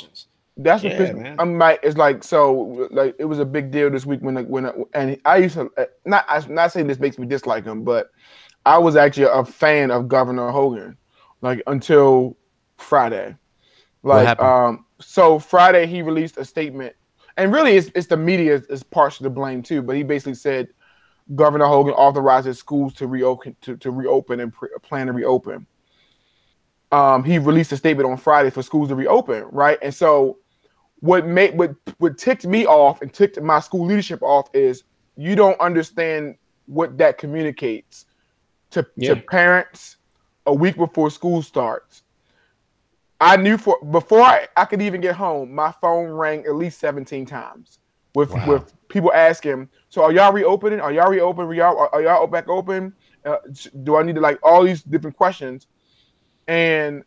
That's what Yeah, pissed man. I'm like, it's like so, like it was a big deal this week when like, when and I used to uh, not I'm not saying this makes me dislike him, but I was actually a fan of Governor Hogan, like until Friday. Like happened? um, so Friday he released a statement, and really it's it's the media is, is partially to blame too. But he basically said Governor Hogan authorizes schools to reopen to, to reopen and pre- plan to reopen um, he released a statement on Friday for schools to reopen, right? And so, what made what what ticked me off and ticked my school leadership off is you don't understand what that communicates to, Yeah. to parents a week before school starts. I knew for before I, I could even get home, my phone rang at least 17 times with Wow. with people asking, "So are y'all reopening? Are y'all reopening? Are y'all are, y'all back open? Uh, do I need to like all these different questions?" And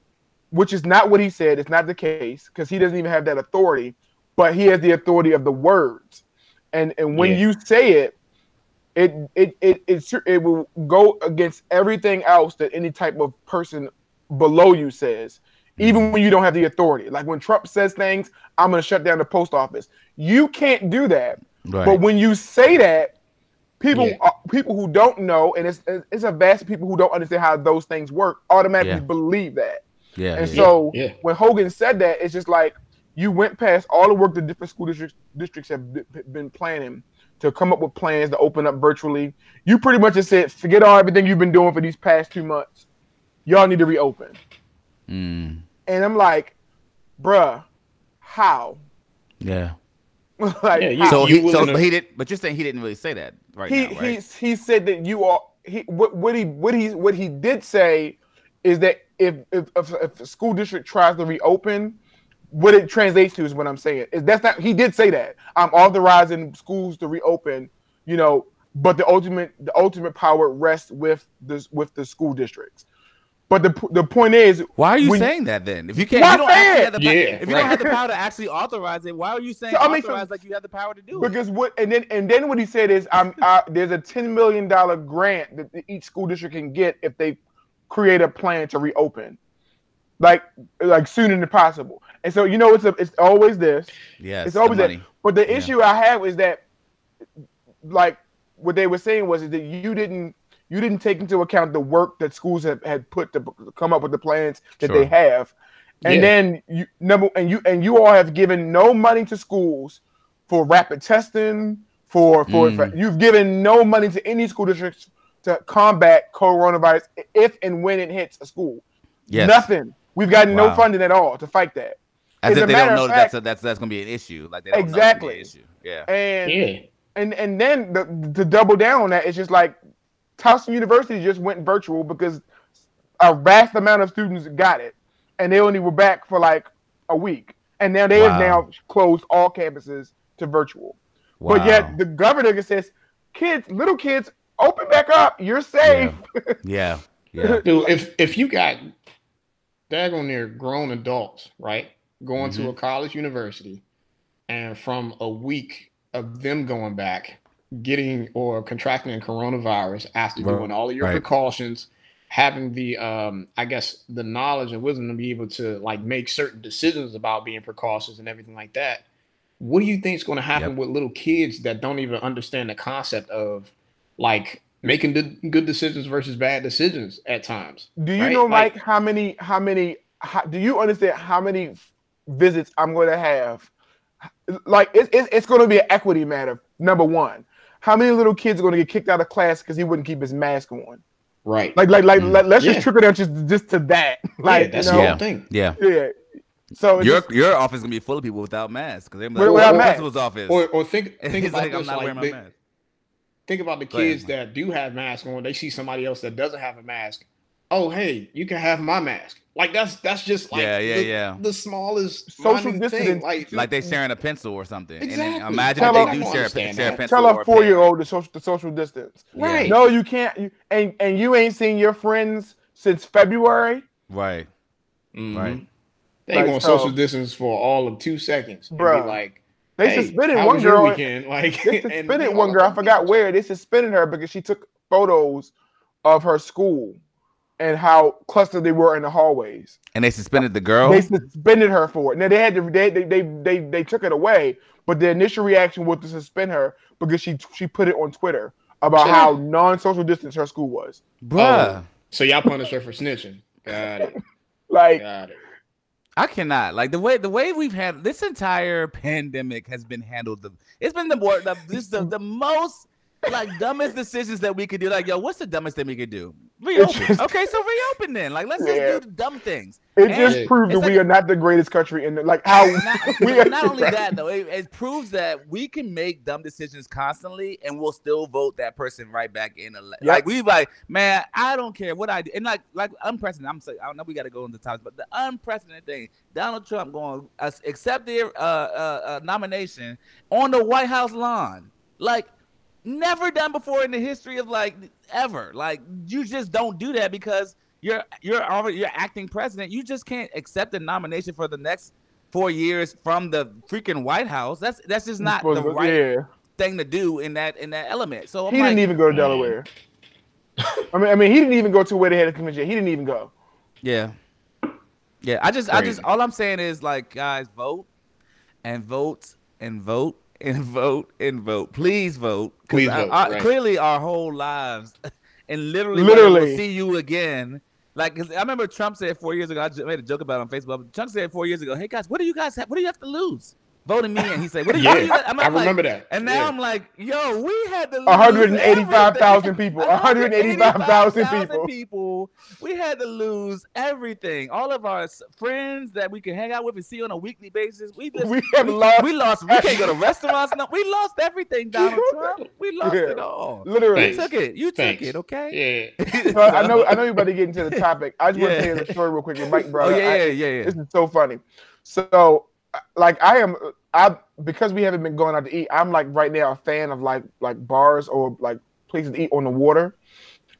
which is not what he said. It's not the case because he doesn't even have that authority, but he has the authority of the words. And and when Yeah. you say it, it it it it, it will go against everything else that any type of person below you says, even when you don't have the authority. Like when Trump says things, I'm going to shut down the post office. You can't do that. Right. But when you say that, people Yeah. uh, people who don't know, and it's it's a vast people who don't understand how those things work, automatically Yeah. believe that. yeah. And yeah. so Yeah. when Hogan said that, it's just like you went past all the work the different school districts districts have b- been planning to come up with plans to open up virtually. You pretty much just said, forget all everything you've been doing for these past two months. Y'all need to reopen. Mm, And I'm like, bruh, how? yeah. like Yeah, you- So you he so willing he did, but you're saying he didn't really say that right he now, right? he he said that you are he what, what he what he what he did say is that if if if, if a school district tries to reopen, what it translates to is what I'm saying. Is that's not he did say that I'm authorizing schools to reopen, you know, but the ultimate the ultimate power rests with this with the school districts. But the the point is, why are you when- saying that then? If you can't, Why you don't say actually it? have the Yeah, if you don't have the power to actually authorize it, why are you saying So, I mean, so- authorize like you have the power to do it? because what and then and then what he said is, I'm I, there's a ten million dollar grant that each school district can get if they create a plan to reopen, like like sooner than possible. And so you know, it's a, it's always this. Yes, it's always that. But the Yeah. issue I have is that, like, what they were saying was is that you didn't you didn't take into account the work that schools have had put to come up with the plans that Sure. they have, and Yeah. then you number and you and you all have given no money to schools for rapid testing for for, Mm. for- you've given no money to any school districts to combat coronavirus if and when it hits a school. Yes, Nothing. We've gotten no funding at all to fight that. as As if a they matter don't of know that fact- that's a, that's that's gonna be an issue. Like they don't Exactly. know it's gonna be an issue. Yeah, And Yeah. and and then the, to double down on that, it's just like Towson University just went virtual because a vast amount of students got it, and they only were back for like a week, and now they have now closed all campuses to virtual. But yet the governor says, "Kids, little kids, open back up. You're safe." yeah, yeah, Dude, if if you got daggone near grown adults, right, going Mm-hmm. to a college university, and from a week of them going back, getting or contracting a coronavirus after Right. doing all of your Right. precautions, having the um, I guess the knowledge and wisdom to be able to like make certain decisions about being precautious and everything like that. What do you think is going to happen Yep. with little kids that don't even understand the concept of like making the good decisions versus bad decisions at times? Do you Right, know, like- Mike, how many, how many, how, do you understand how many visits I'm going to have? Like, it's, it's, it's going to be an equity matter. Number one, how many little kids are going to get kicked out of class because he wouldn't keep his mask on? Right. Like, like, like, Mm. let, us Yeah. just trickle down just, just to that. Like, yeah, that's you the whole thing. yeah. yeah. So Your just- your office is gonna be full of people without masks because they're Without like, "Oh, masks. principal's office. Or or think think about like, I'm this, not like, wearing my they- mask. think about the kids that do have masks on. They see somebody else that doesn't have a mask. Oh, hey, you can have my mask. Like that's that's just like Yeah, yeah, the, yeah. the smallest Social minute thing. Like, Like they sharing a pencil or something. And Exactly. then imagine Tell if they do don't share a, share a pencil. tell a a four-year-old the social, the social distance. right. No, you can't. You, and and you ain't seen your friends since February, Right. Mhm. Right. They Like, gonna so- social distance for all of two seconds. and be like they hey, suspended how one was your girl. weekend. Like They and suspended be one girl. I forgot each where. They suspended her because she took photos of her school and how clustered they were in the hallways. And they suspended the girl. They suspended her for it. Now they had to. They, they they they they took it away, but the initial reaction was to suspend her because she she put it on Twitter about Sure. how non-social distance her school was. Bruh. Oh, so y'all punished her for snitching. Got it. Like Got it. I cannot like the way the way we've had this entire pandemic has been handled. The it's been the more the, this the, the most like dumbest decisions that we could do. Like, yo, what's the dumbest thing we could do? Reopen. just- okay, so reopen then. Like, let's Yeah. just do dumb things. it And just it's proved that like we are not the greatest country in the like how Not, we are not only that though, it, it proves that we can make dumb decisions constantly, and we'll still vote that person right back in. ele- Yep. Like we like, man, I don't care what I do, and like like unprecedented. I'm saying, I don't know we got to go into topics, but the unprecedented thing, Donald Trump going uh, accept their uh, uh, uh, nomination on the White House lawn, like never done before in the history of like ever. Like you just don't do that because you're you're already you're acting president. You just can't accept a nomination for the next four years from the freaking White House. That's that's just not the right yeah. thing to do in that in that element. So I'm He like, didn't even go to mm. Delaware. I mean, I mean, he didn't even go to where they had a convention. He didn't even go. yeah, yeah. I just I just all I'm saying is like guys vote and vote and vote and vote and vote. Please vote. Please I- vote, I- right. Clearly, our whole lives and literally, Literally. we'll see you again. Like I remember Trump said four years ago. I made a joke about it on Facebook. Trump said four years ago, "Hey guys, what do you guys have? What do you have to lose? Voting me." And he said, "What do you?" do you Yeah, I'm I like- remember that. And now Yeah. I'm like, "Yo, we had to 185,000 people. 185,000 people. people. We had to lose everything. All of our friends that we can hang out with and see on a weekly basis. We just, We have lost We lost. We can't go to restaurants. No, we lost everything, Donald Trump. We lost Yeah. it all. Literally. You took it. You took it. Okay. Yeah. So I know I know you're about to get into the topic. I just want to Yeah. tell you the story real quick. and Mike Oh yeah. I- yeah, yeah, yeah. This is so funny. So, like, I am, I because we haven't been going out to eat. I'm like right now a fan of like like bars or like places to eat on the water,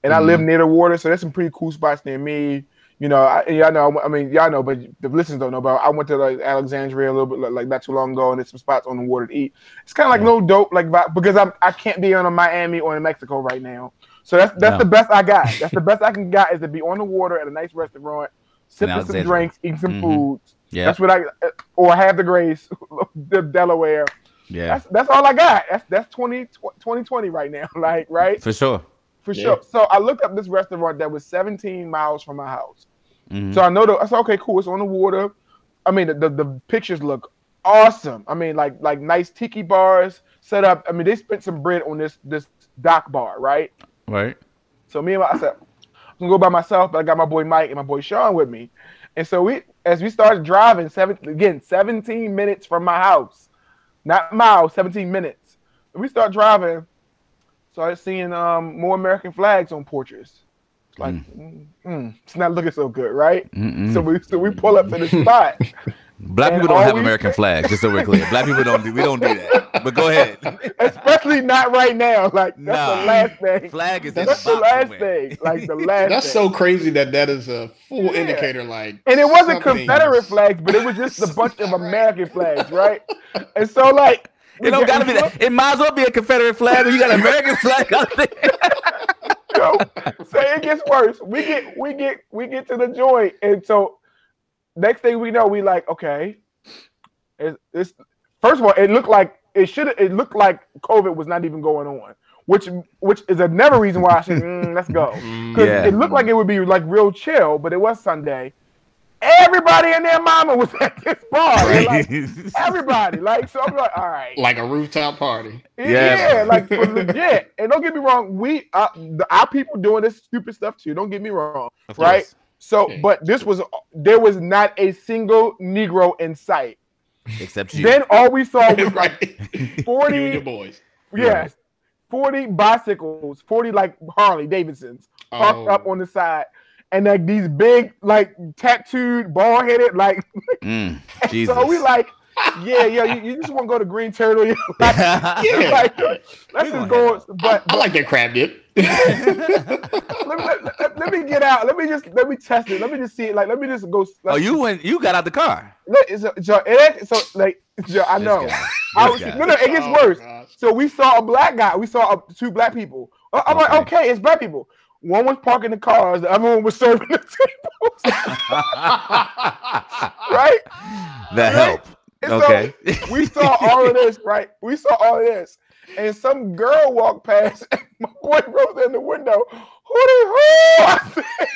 and I Mm-hmm. live near the water, so there's some pretty cool spots near me. you know, I, y'all know. I mean, y'all know, but the listeners don't know. But I went to like Alexandria a little bit, like, not too long ago, and there's some spots on the water to eat. It's kind of like Yeah. no dope, like vi- because I'm I can't be on a Miami or in Mexico right now. So that's that's No. the best I got. That's the best I can got is to be on the water at a nice restaurant, sipping some drinks, eating some Mhm. foods. Yeah, That's what I or have the grace, the Delaware. yeah, That's that's all I got. That's that's 20, 2020 right now. Like right for sure. for Yeah. sure. So I looked up this restaurant that was 17 miles from my house. Mhm. So I know the I said, okay, cool. It's on the water. I mean, the, the, the pictures look awesome. I mean, like like nice tiki bars set up. I mean, they spent some bread on this this dock bar, right? Right. So me and my, I said, I'm gonna go by myself, but I got my boy Mike and my boy Sean with me. And so we, as we started driving, seven again, 17 minutes from my house, not miles, 17 minutes. And we start driving, started seeing um more American flags on porches. It's like, mm. mm, it's not looking so good, right? Mm-mm. So we so we pull up to the spot. Black and people don't have always- American flags, just so we're clear. Black people don't do we don't do that. But go ahead. Especially not right now. Like that's Nah. the last thing. Flag is in That's the the last somewhere. thing. Like the last That's thing. so crazy that that is a full Yeah. indicator. Like, And it wasn't something- Confederate flags, but it was just a bunch of American flags, right? And so like It don't gotta be that. It might as well be a Confederate flag when you got an American flag out there. So, so it gets worse. We get we get we get to the joint, and so next thing we know, we like okay. It's, it's first of all, it looked like it should. It looked like COVID was not even going on, which which is another reason why I said mm, let's go Mm, because Yeah. it looked like it would be like real chill, but it was Sunday. Everybody and their mama was at this bar. and, like, everybody, like so, I'm like, all right, like a rooftop party. Yeah. yeah, like for legit. And don't get me wrong, we uh, the, our people doing this stupid stuff too. Don't get me wrong. Of Right? course. So, Yeah. but this was there was not a single Negro in sight. Except you. Then all we saw was like 40 You and your boys. yes, forty bicycles, forty like Harley Davidsons parked Oh. up on the side, and like these big like tattooed, bald headed like. Mm, Jesus. So we like, yeah, yeah. You, you just want to go to Green Turtle? you like, Yeah. like, let's We just gonna go. head But, I like that crab dip. Let, me, let, let- let me get out. Let me just let me test it. Let me just see it. Like let me just go. oh, you went. You got out the car. Look, so, so, it so like so I know. I was, no, no, it gets Oh, worse. gosh. So we saw a black guy. We saw uh, two black people. Uh, I'm like, Okay. okay, it's black people. One was parking the cars. The other one was serving the tables. right? The help. And so Okay. we saw all of this, right? We saw all of this, and some girl walked past. And my boy rose in the window. Who the who? I said,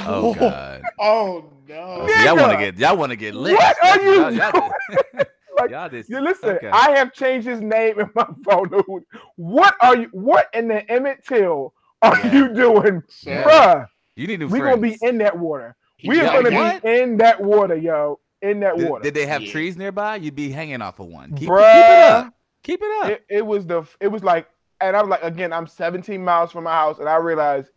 oh God. Oh no. Yeah. Y'all want to get. Y'all want to get lit. What are you Y'all, y'all, Like, y'all just, You listen, okay. I have changed his name in my phone. What are you? What in the Emmett Till are Yeah. you doing, Yeah. bruh? you need new We're gonna be in that water. We are gonna what? be in that water, yo. In that Did, water, did they have Yeah. trees nearby? You'd be hanging off of one. Keep, keep it up. Keep it up. It, it was the. It was like, and I'm like, again, I'm 17 miles from my house, and I realized,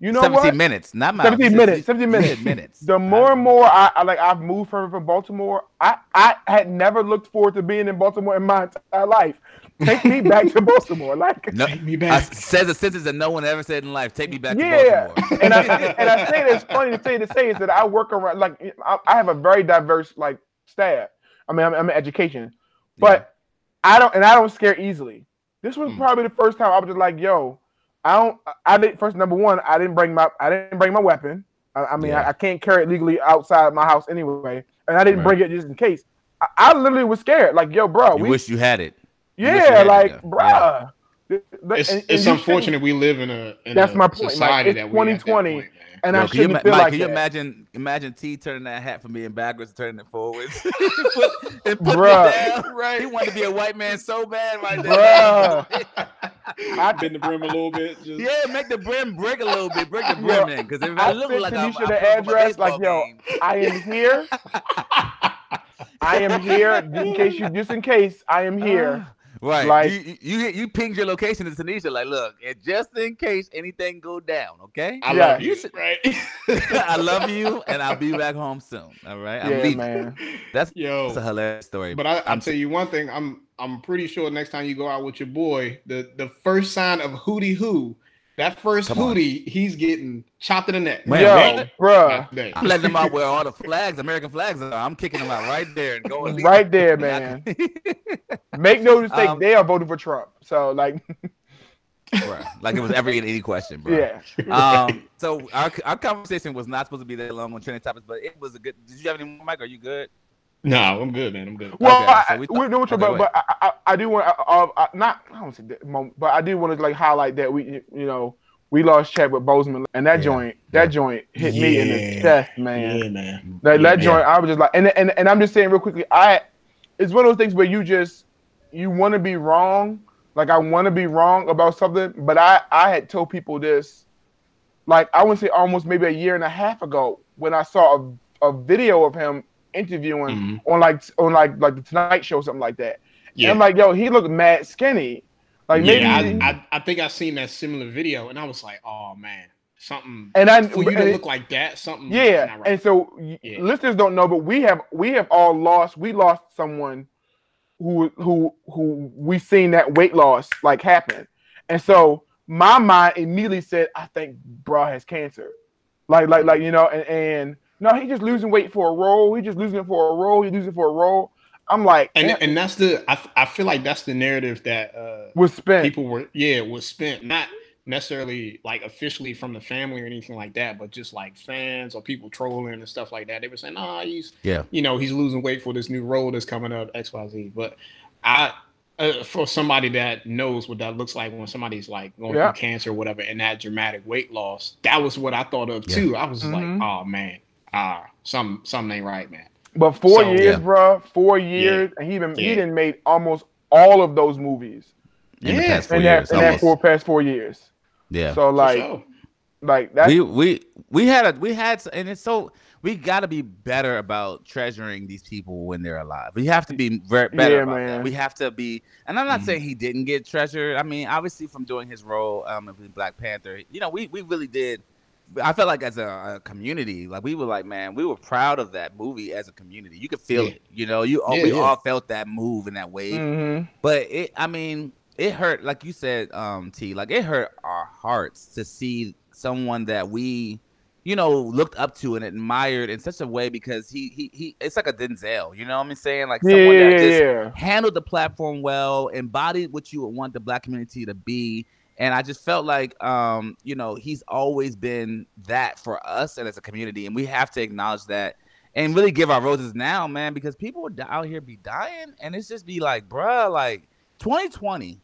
you know 17 what? minutes, not miles. 17 minutes, said- 17 minutes. minutes. The more and more I, I like, I've moved from from Baltimore. I I had never looked forward to being in Baltimore in my entire life. Take me back to Baltimore, like. No, Take me I, back. says a sentence that no one ever said in life. Take me back Yeah, to Baltimore. and I and I say this funny to say to say is that I work around like I, I have a very diverse like staff. I mean, I'm, I'm in education, but I don't and I don't scare easily. This was Mm. probably the first time I was just like, "Yo, I don't." I did first number one. I didn't bring my I didn't bring my weapon. I, I mean, Yeah. I, I can't carry it legally outside my house anyway, and I didn't Right. bring it just in case. I, I literally was scared. Like, "Yo, bro, you we wish you had it. you wish you yeah, had it, like, though. bruh." Th- th- It's, and- and it's you shouldn't- unfortunate we live in a in That's a my point, Mike. society It's that we at that 2020, point, man. and Yo, I can shouldn't ima- feel Mike, like can you that. imagine imagine T turning that hat from being backwards to turning it forwards? Put- and put it down, right? He wanted to be a white man so bad right there. Bruh. I- bend the brim a little bit. Just, yeah, make the brim break a little bit, break the brim Yo, in. Because if I, I look sent like I'm, Tanisha I'm the playing for a address, like, yo, game. I am here. I am here. In case you, just in case, I am ah. here. Right. Like- you, you you you pinged your location to Tanisha, like, look, and just in case anything go down, okay? I Yeah. love you, You right? I love you, and I'll be back home soon. All right, I'm yeah, leaving. man. That's, Yo, that's a hilarious story. But I, I'll I'm tell you one thing. I'm I'm pretty sure next time you go out with your boy, the the first sign of hootie hoo That first Come on. hootie, he's getting chopped in the neck. Man, Yo, what? bruh, I'm letting them out where all the flags, American flags are. I'm kicking them out right there and going right there, man. Make no mistake, Um, they are voting for Trump. So like, Bruh, like it was every any question, bro. yeah, Um. So our our conversation was not supposed to be that long on trending topics, but it was a good. Did you have any more, Mike? Are you good? No, I'm good, man. I'm good. Well, Okay, I, so we we thought- know what you're okay, about, but I, I, I do want to uh, uh, not I don't say that moment, but I do want to like highlight that we you know we lost Chadwick Boseman and that Yeah, joint that yeah. joint hit me in the chest, man. Yeah, man. That, that Yeah. joint, I was just like, and, and and I'm just saying real quickly, I it's one of those things where you just you want to be wrong, like I want to be wrong about something, but I I had told people this, like I would say almost maybe a year and a half ago when I saw a, a video of him interviewing Mhm. on like on like like the Tonight Show something like that, Yeah. and I'm like, yo, he looked mad skinny, like maybe. yeah, I, I, I think I seen that similar video, and I was like, oh man, something and I for you to look like that, something. Yeah, right. and so Yeah. listeners don't know, but we have we have all lost. We lost someone who who who we seen that weight loss like happen, and so my mind immediately said, I think bro has cancer, like like like you know, and, and no, he just losing weight for a role. He just losing it for a role. He losing for a role. I'm like, and "Damn, and that's the I, I feel like that's the narrative that uh was spent. people were yeah was spent not necessarily like officially from the family or anything like that, but just like fans or people trolling and stuff like that. They were saying, "Ah, he's Yeah. you know he's losing weight for this new role that's coming up X Y Z." But I. Uh, for somebody that knows what that looks like when somebody's like going Yeah. through cancer or whatever and that dramatic weight loss, that was what I thought of Yeah. too. I was Mhm. like, oh man, ah, some something ain't right, man. But four So- years, Yeah. bro, four years, and he been he Yeah. didn't made almost all of those movies In the Yeah, past four in years, that in that four past four years. yeah. So like sure. like that. we we we had a we had and it's so we got to be better about treasuring these people when they're alive. We have to be very better Yeah, about that. man. We have to be, and I'm not Mhm. saying he didn't get treasured. I mean, obviously from doing his role um in Black Panther, you know, we we really did. I felt like as a, a community, like we were like, man, we were proud of that movie as a community. You could feel Yeah. it, you know. You all, Yeah, we yeah. all felt that move and that wave Mhm. but it i mean it hurt like you said um t like it hurt our hearts to see someone that we you know looked up to and admired in such a way because he he, he it's like a denzel you know what i'm saying like someone that just handled the platform well embodied what you would want the black community to be and i just felt like um you know he's always been that for us and as a community and we have to acknowledge that and really give our roses now man because people out here be dying and it's just be like bruh like 2020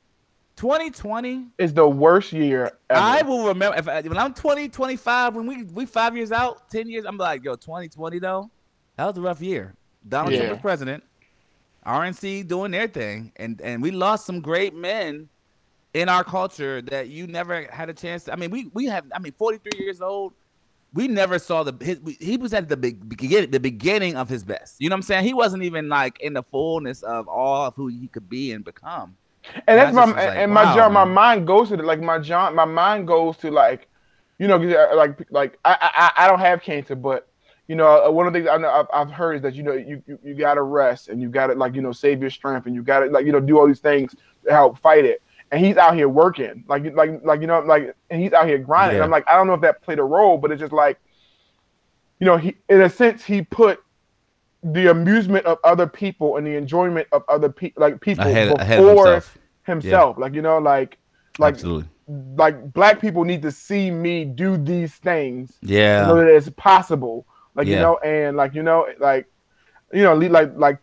2020 is the worst year ever. I will remember if I, when I'm 20, 25, when we we five years out, 10 years, I'm like, yo, 2020 though, that was a rough year. Donald Yeah. Trump was president, RNC doing their thing, and and we lost some great men in our culture that you never had a chance. To, I mean, we we have. I mean, 43 years old. We never saw the his, we- he was at the big beginning the beginning of his best. You know what I'm saying? He wasn't even like in the fullness of all of who he could be and become. and that's my like, and my wow. My mind goes to the, like my John. My mind goes to like, you know, uh, like like I I, I don't have cancer, but you know, uh, one of the things I know I've, I've heard is that you know you, you you gotta rest and you gotta like you know save your strength and you gotta like you know do all these things to help fight it. And he's out here working, like like like you know like and he's out here grinding. Yeah. I'm like I don't know if that played a role, but it's just like, you know, he in a sense he put the amusement of other people and the enjoyment of other people like people Ahead, before ahead himself. himself. Like you know, like like Absolutely. like black people need to see me do these things Yeah. so that it's possible. Like you know, and like you know, like you know, like like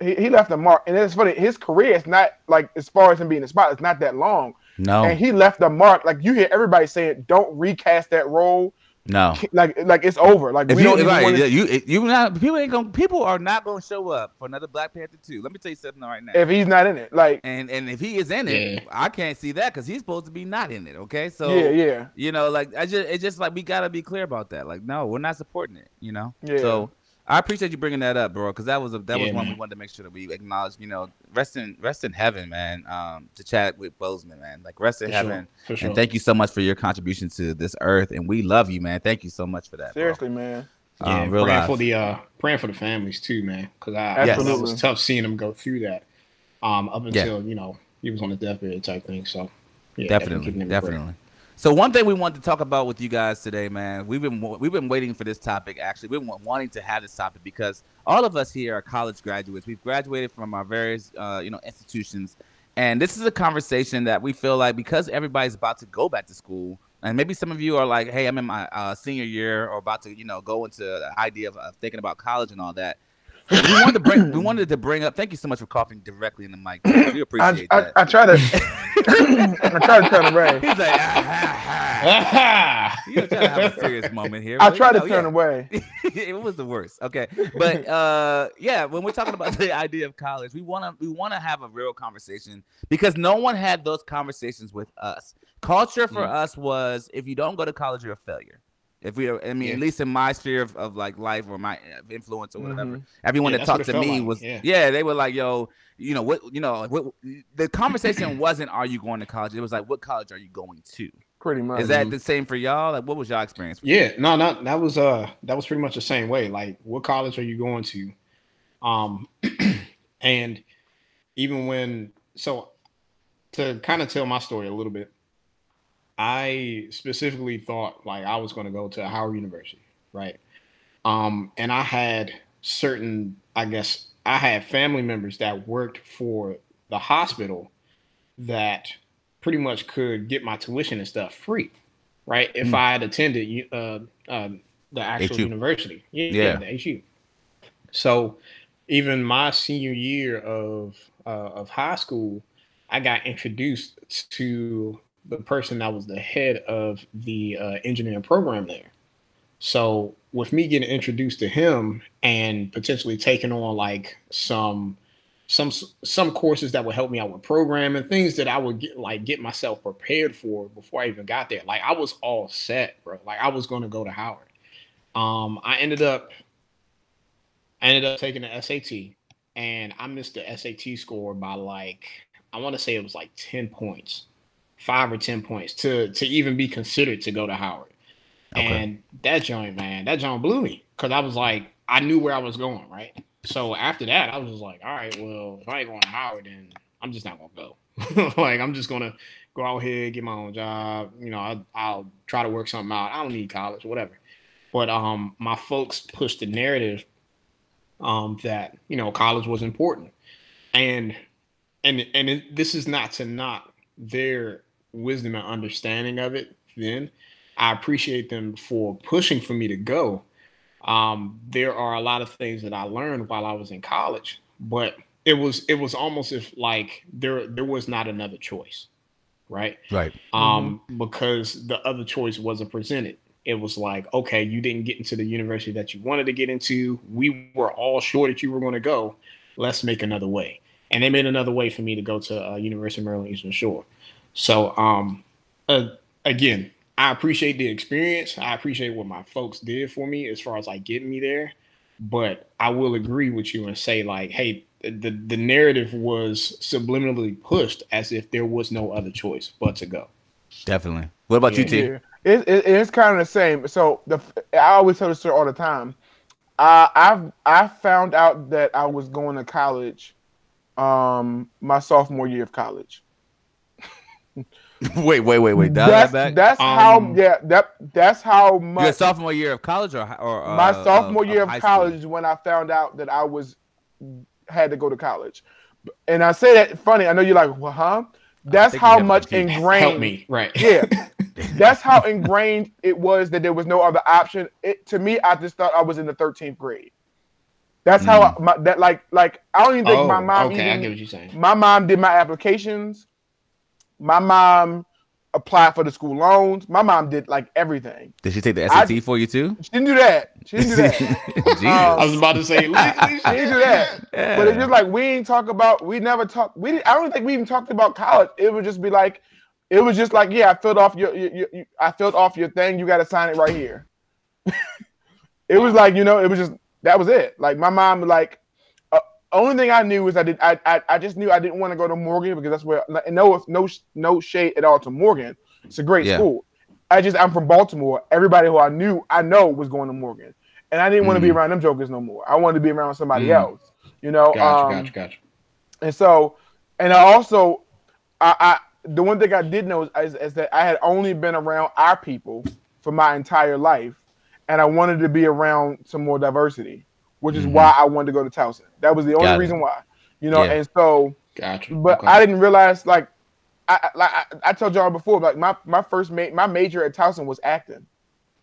he, he left a mark, and it's funny. His career is not like as far as him being a spot, it's not that long, No. and he left a mark. Like you hear everybody saying, "Don't recast that role." no. Like like it's over. Like If we you don't right, wanna- you you not people ain't gonna people are not gonna show up for another Black Panther two. Let me tell you something right now. if he's not in it. Like and and if he is in it, Yeah. I can't see that because he's supposed to be not in it. Okay, so yeah, yeah, you know, like I just it's just like we gotta be clear about that. Like, no, we're not supporting it. You know. Yeah. So I appreciate you bringing that up, bro, because that was a that was Yeah, one we wanted to make sure that we acknowledge. You know, rest in rest in heaven, man. Um, to Chadwick Boseman, man. Like rest in For heaven. sure. For sure. And thank you so much for your contribution to this earth, and we love you, man. Thank you so much for that. bro. seriously, man. Yeah, Um, praying life. for the uh praying for the families too, man. Because I Yes. it was tough seeing them go through that. Um, up Yeah. until you know he was on the deathbed type thing. So yeah, definitely, keeping him in prayer. definitely. So one thing we wanted to talk about with you guys today, man, we've been we've been waiting for this topic. Actually, we've been wanting to have this topic because all of us here are college graduates. We've graduated from our various uh, you know institutions, and this is a conversation that we feel like because everybody's about to go back to school, and maybe some of you are like, hey, I'm in my uh, senior year or about to you know go into the idea of, of thinking about college and all that we wanted to bring we wanted to bring up. Thank you so much for coughing directly in the mic. We appreciate I, that. I, I try to I try to turn away. He's like, ah, ha, ha. you know, trying to have a serious moment here. I but, try you to know, turn yeah. away. it was the worst. Okay, but uh, yeah, when we're talking about the idea of college, we want to we want to have a real conversation because no one had those conversations with us. Culture for Mm. us was if you don't go to college, you're a failure. If we, I mean, Yeah. at least in my sphere of, of like life or my uh, influence or whatever, Mhm. everyone Yeah, that talked to me like, was, yeah. yeah. they were like, yo, you know what, you know, what, the conversation wasn't, are you going to college? It was like, what college are you going to? Pretty much. Is that the same for y'all? Like, what was y'all experience? Yeah, no, not that was uh that was pretty much the same way. Like, what college are you going to? Um, and even when so to kind of tell my story a little bit, I specifically thought like I was going to go to Howard University, right? Um, and I had certain, I guess, I had family members that worked for the hospital that pretty much could get my tuition and stuff free, right? If Mm. I had attended uh, um, the actual HU. university, yeah, Yeah. yeah, the HU. So even my senior year of uh, of high school, I got introduced to the person that was the head of the uh, engineering program there. So with me getting introduced to him and potentially taking on like some some some courses that would help me out with programming, things that I would get like get myself prepared for before I even got there. Like I was all set, bro. Like I was going to go to Howard. Um, I ended up I ended up taking the SAT and I missed the SAT score by like I want to say it was like 10 points. 5 or 10 points to to even be considered to go to Howard. Okay. And that joint, man, that joint blew me cuz I was like I knew where I was going, right? So after that, I was just like, all right, well, if I ain't going to Howard, then I'm just not gonna go. like I'm just gonna go out here, get my own job. You know, I, I'll try to work something out. I don't need college, whatever. But um, my folks pushed the narrative um that you know college was important, and and and it, this is not to knock their wisdom and understanding of it. Then I appreciate them for pushing for me to go. Um, there are a lot of things that I learned while I was in college, but it was it was almost if like there there was not another choice, right? Right. Um, because the other choice wasn't presented. It was like, okay, you didn't get into the university that you wanted to get into. We were all sure that you were going to go. Let's make another way. And they made another way for me to go to uh, University of Maryland Eastern Shore. So, um, uh, again, I appreciate the experience. I appreciate what my folks did for me as far as like getting me there. But I will agree with you and say like, hey, the the narrative was subliminally pushed as if there was no other choice but to go. Definitely. What about you, Yeah. T? Yeah. It, it, it's kind of the same. So the I always tell this story all the time. Uh, I've I found out that I was going to college, um, my sophomore year of college. wait, wait, wait, wait. Dial that's that back. that's Um, how yeah that that's how much. Your sophomore year of college or or uh, my sophomore of- year of of high school? college when I found out that I was had to go to college. And I say that funny. I know you're like, well, huh? That's how much ingrained. Help me, right? Yeah, that's how ingrained it was that there was no other option. It to me, I just thought I was in the 13th grade. That's how I, my, that like like I don't even think oh, my mom okay, I get what you're saying. my mom did my applications. My mom applied for the school loans. My mom did like everything. Did she take the I- SAT for you too? She didn't do that. She didn't do that. Jesus. Um, I was about to say, She didn't do that. Yeah. But it's just like we ain't talk about. We never talk. We didn't, I don't think we even talked about college. It would just be like, it was just like, yeah, I filled off your, your, your- I filled off your thing. You got to sign it right here. it was like you know, it was just that was it. Like my mom, like, only thing I knew was I did. I, I I just knew I didn't want to go to Morgan because that's where. And no, no, no shade at all to Morgan. It's a great Yeah. school. I just I'm from Baltimore. Everybody who I knew, I know was going to Morgan, and I didn't want to be Mhm. around them jokers no more. I wanted to be around somebody Mhm. else. You know. Gotcha, um, gotcha, gotcha. and so, and I also, I, I the one thing I did know is, is, is that I had only been around our people for my entire life, and I wanted to be around some more diversity, which is Mhm. why I wanted to go to Towson. That was the only Got it. reason why, you know. Yeah. And so, Gotcha. but Okay. I didn't realize like I I- like I, I told y'all before, like my my first ma- my major at Towson was acting.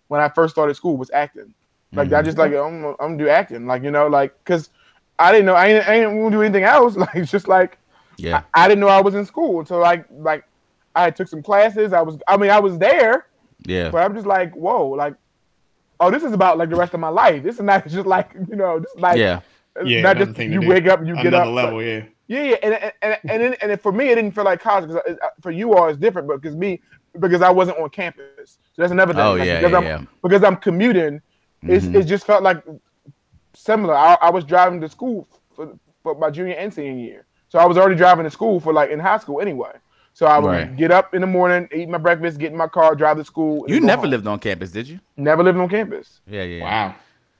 When I first started school, was acting. Like I Mhm. just like I'm, gonna- I'm gonna do acting, like you know, like because I didn't know I ain't, I didn't want to do anything else. Like it's just like Yeah. I, I didn't know I was in school until like like I took some classes. I was I mean I was there, Yeah. but I'm just like whoa, like oh this is about like the rest of my life. This is not just like you know this is like Yeah. Yeah, not just thing to you do. wake up you get Another up level, yeah. yeah, yeah, and and and and, then, and for me, it didn't feel like college. Cause uh, for you all, it's different, but because me, because I wasn't on campus, so that's another thing. Oh Like, yeah. because Yeah. I'm yeah. because I'm commuting, it's, Mhm. it just felt like similar. I, I was driving to school for, for my junior and senior year, so I was already driving to school for like in high school anyway. So I would Right. get up in the morning, eat my breakfast, get in my car, drive to school. You never home. lived on campus, did you? Never lived on campus. Yeah. Yeah. yeah. Wow.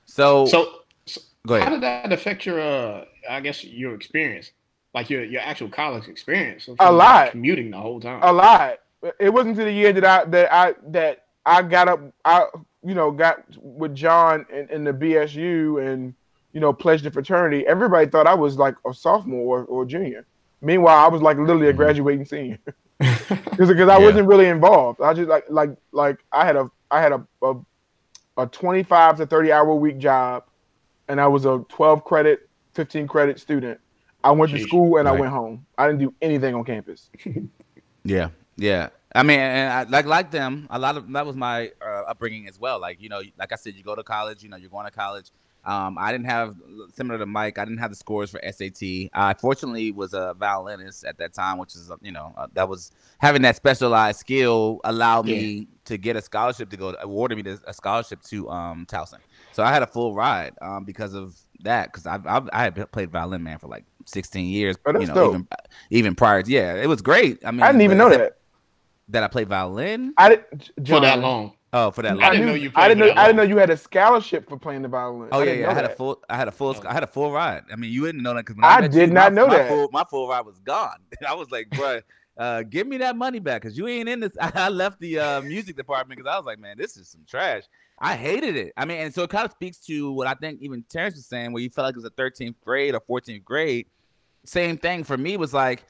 So, So, so go how did that affect your, uh, I guess, your experience, like your your actual college experience? A you lot. commuting the whole time. a lot. It wasn't until the year that I that I that I got up. I you know got with John in, in the BSU and you know pledged the fraternity. Everybody thought I was like a sophomore or, or junior. Meanwhile, I was like literally a Mhm. graduating senior because because I Yeah. wasn't really involved. I just like like like I had a I had a a, a twenty five to thirty hour week job, and I was a twelve credit, fifteen credit student. I went to school and I went home. I didn't do anything on campus. Yeah, yeah. I mean, and I, like like them, a lot of that was my uh, upbringing as well. Like you know, like I said, you go to college. You know, you're going to college. Um, I didn't have similar to Mike. I didn't have the scores for SAT. I fortunately was a violinist at that time, which is uh, you know uh, that was having that specialized skill allowed me to get a scholarship to go awarded me this, a scholarship to um Towson. So I had a full ride um because of that because I've, I've I had played violin man for like 16 years. Oh, that's you know, dope. even even prior. To, yeah, it was great. I mean, I didn't even know that. that I played violin. I didn't for that long. Oh, for that I didn't know you I didn't know. I didn't know you had a scholarship for playing the violin. Oh yeah, yeah. I had a full, I had a full, I had a full ride. I mean, you wouldn't know that because I did not know my that. Full, my full ride was gone. I was like, bro, uh, give me that money back because you ain't in this. I left the uh, music department because I was like, man, this is some trash. I hated it. I mean, and so it kind of speaks to what I think even Terrence was saying, where you felt like it was a 13th grade or 14th grade. Same thing for me was like,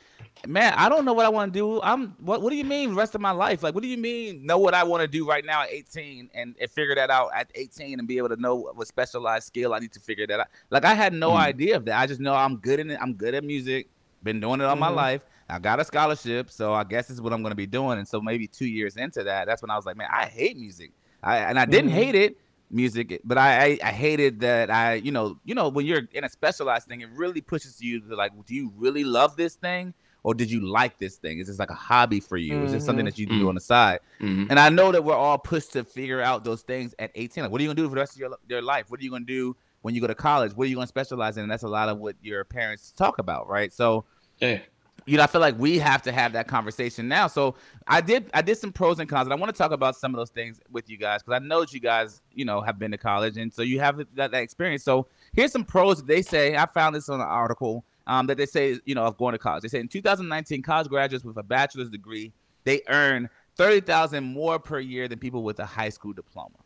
man, I don't know what I want to do. I'm what what do you mean rest of my life? Like what do you mean know what I want to do right now at 18 and, and figure that out at 18 and be able to know what, what specialized skill I need to figure that out. Like I had no Mm. idea of that. I just know I'm good in it. I'm good at music. Been doing it all my Mhm. life. I got a scholarship, so I guess this is what I'm going to be doing. And so maybe 2 years into that, that's when I was like, man, I hate music. I and I didn't Mhm. hate it music but I, I i hated that i you know you know when you're in a specialized thing it really pushes you to like do you really love this thing or did you like this thing is this like a hobby for you is this something Mhm. that you do Mm. on the side Mhm. and i know that we're all pushed to figure out those things at 18 like what are you gonna do for the rest of your, your life what are you gonna do when you go to college what are you gonna specialize in and that's a lot of what your parents talk about right so Yeah. You know, I feel like we have to have that conversation now. So I did, I did some pros and cons, and I want to talk about some of those things with you guys because I know that you guys, you know, have been to college, and so you have that, that experience. So here's some pros they say. I found this on an article um, that they say, you know, of going to college. They say in 2019, college graduates with a bachelor's degree they earn thirty thousand more per year than people with a high school diploma.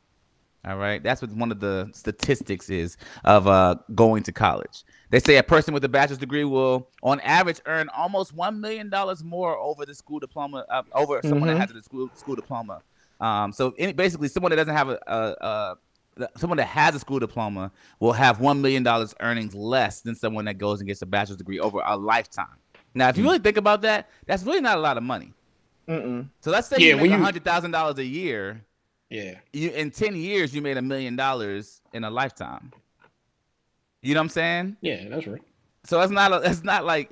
All right, that's what one of the statistics is of uh, going to college. They say a person with a bachelor's degree will, on average, earn almost one million dollars more over the school diploma, uh, over someone Mhm. that has a school school diploma. Um, so any, basically, someone that doesn't have a, a, a someone that has a school diploma will have one million dollars earnings less than someone that goes and gets a bachelor's degree over a lifetime. Now, if you Mm. really think about that, that's really not a lot of money. Mm-mm. So let's say Yeah, you make hundred thousand dollars a year Yeah. you in 10 years you made a million dollars in a lifetime you know what i'm saying Yeah, that's right. so it's not a, it's not like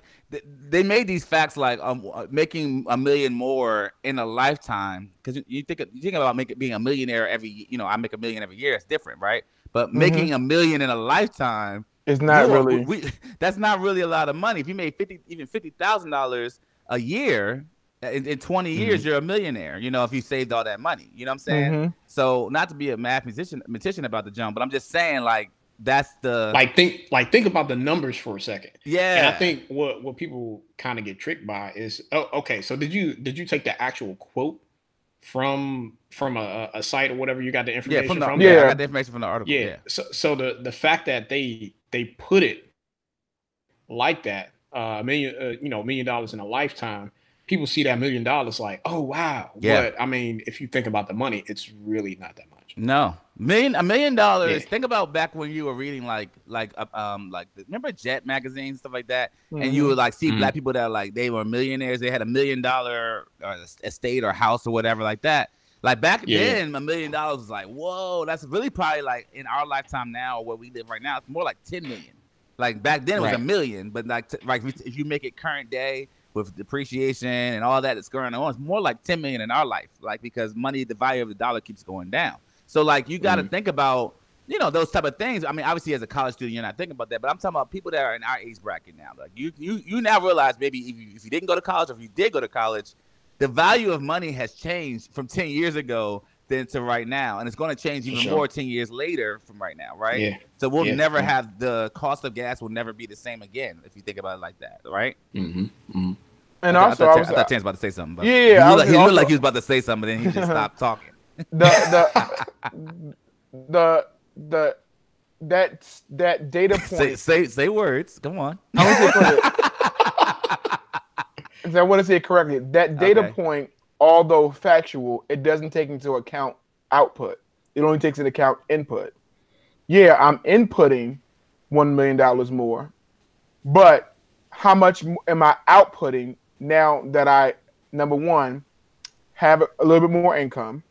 they made these facts like um uh, making a million more in a lifetime because you, you think you think about making being a millionaire every you know i make a million every year it's different right but making a million in a lifetime It's not you really. we, that's not really a lot of money if you made 50 even fifty thousand dollars a year in, in 20 years you're a millionaire you know if you saved all that money you know what i'm saying Mhm. so not to be a math musician, magician about the jump, but I'm just saying like that's the like think like think about the numbers for a second. yeah. And I think what what people kind of get tricked by is oh okay so did you did you take the actual quote from from a, a site or whatever you got the yeah, information from the, from? yeah, I Yeah. got the information from the article. Yeah. Yeah. So so the the fact that they they put it like that, uh, a million, uh, you know, a million dollars in a lifetime, people see that million dollars like, oh wow. Yeah. But I mean, if you think about the money, it's really not that much. No, million a million dollars. Yeah. Think about back when you were reading like like uh, um like the, remember Jet magazine stuff like that, and Mm-hmm. you would like see Mhm. black people that like they were millionaires. They had a million dollar uh, estate or house or whatever like that. Like back Yeah. then, a million dollars was like whoa. That's really probably like in our lifetime now where we live right now. It's more like ten million. Like back then it was a million, but like t- like if you make it current day with depreciation and all that that's going on, it's more like ten million in our life. Like because money, the value of the dollar keeps going down. So like you got to Mhm. think about you know those type of things. I mean, obviously as a college student, you're not thinking about that, but I'm talking about people that are in our age bracket now. Like you you you now realize maybe if you, if you didn't go to college or if you did go to college, the value of money has changed from ten years ago than to right now, and it's going to change even sure. more ten years later from right now, right? Yeah. So we'll Yeah. never Yeah. have the cost of gas will never be the same again if you think about it like that, right? Mm-hmm. mm-hmm. And I, also, thought, I was, I thought Terrence was about to say something. But Yeah, he looked, was like, he looked also- like he was about to say something, but then he just stopped talking. the the the the that that data point. say say words. Come on. I want to say it correctly. I want to say it correctly. That data Okay. point, although factual, it doesn't take into account output. It only takes into account input. Yeah, I'm inputting one million dollars more, but how much am I outputting now that I number one have a little bit more income,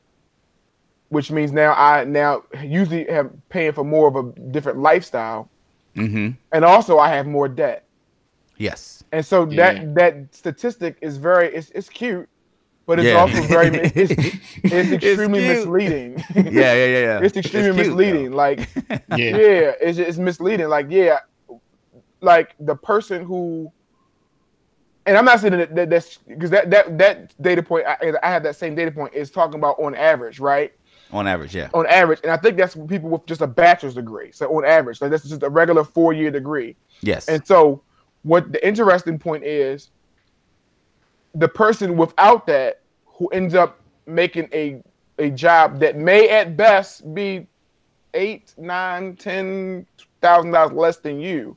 which means now I now usually have paying for more of a different lifestyle, Mm-hmm. and also I have more debt. Yes. And so Yeah. that that statistic is very it's, it's cute, but it's Yeah. also very it's, it's extremely cute. misleading. Yeah, yeah, yeah, yeah. it's extremely cute, misleading. though. Like Yeah. yeah, it's it's misleading. Like yeah, like the person who, and I'm not saying that, that that's because that that that data point I, I have that same data point is talking about on average, right? On average, yeah. On average, and I think that's what people with just a bachelor's degree. So on average, like that's just a regular four year degree. Yes. And so, what the interesting point is, the person without that who ends up making a a job that may at best be eight, nine, ten thousand dollars less than you,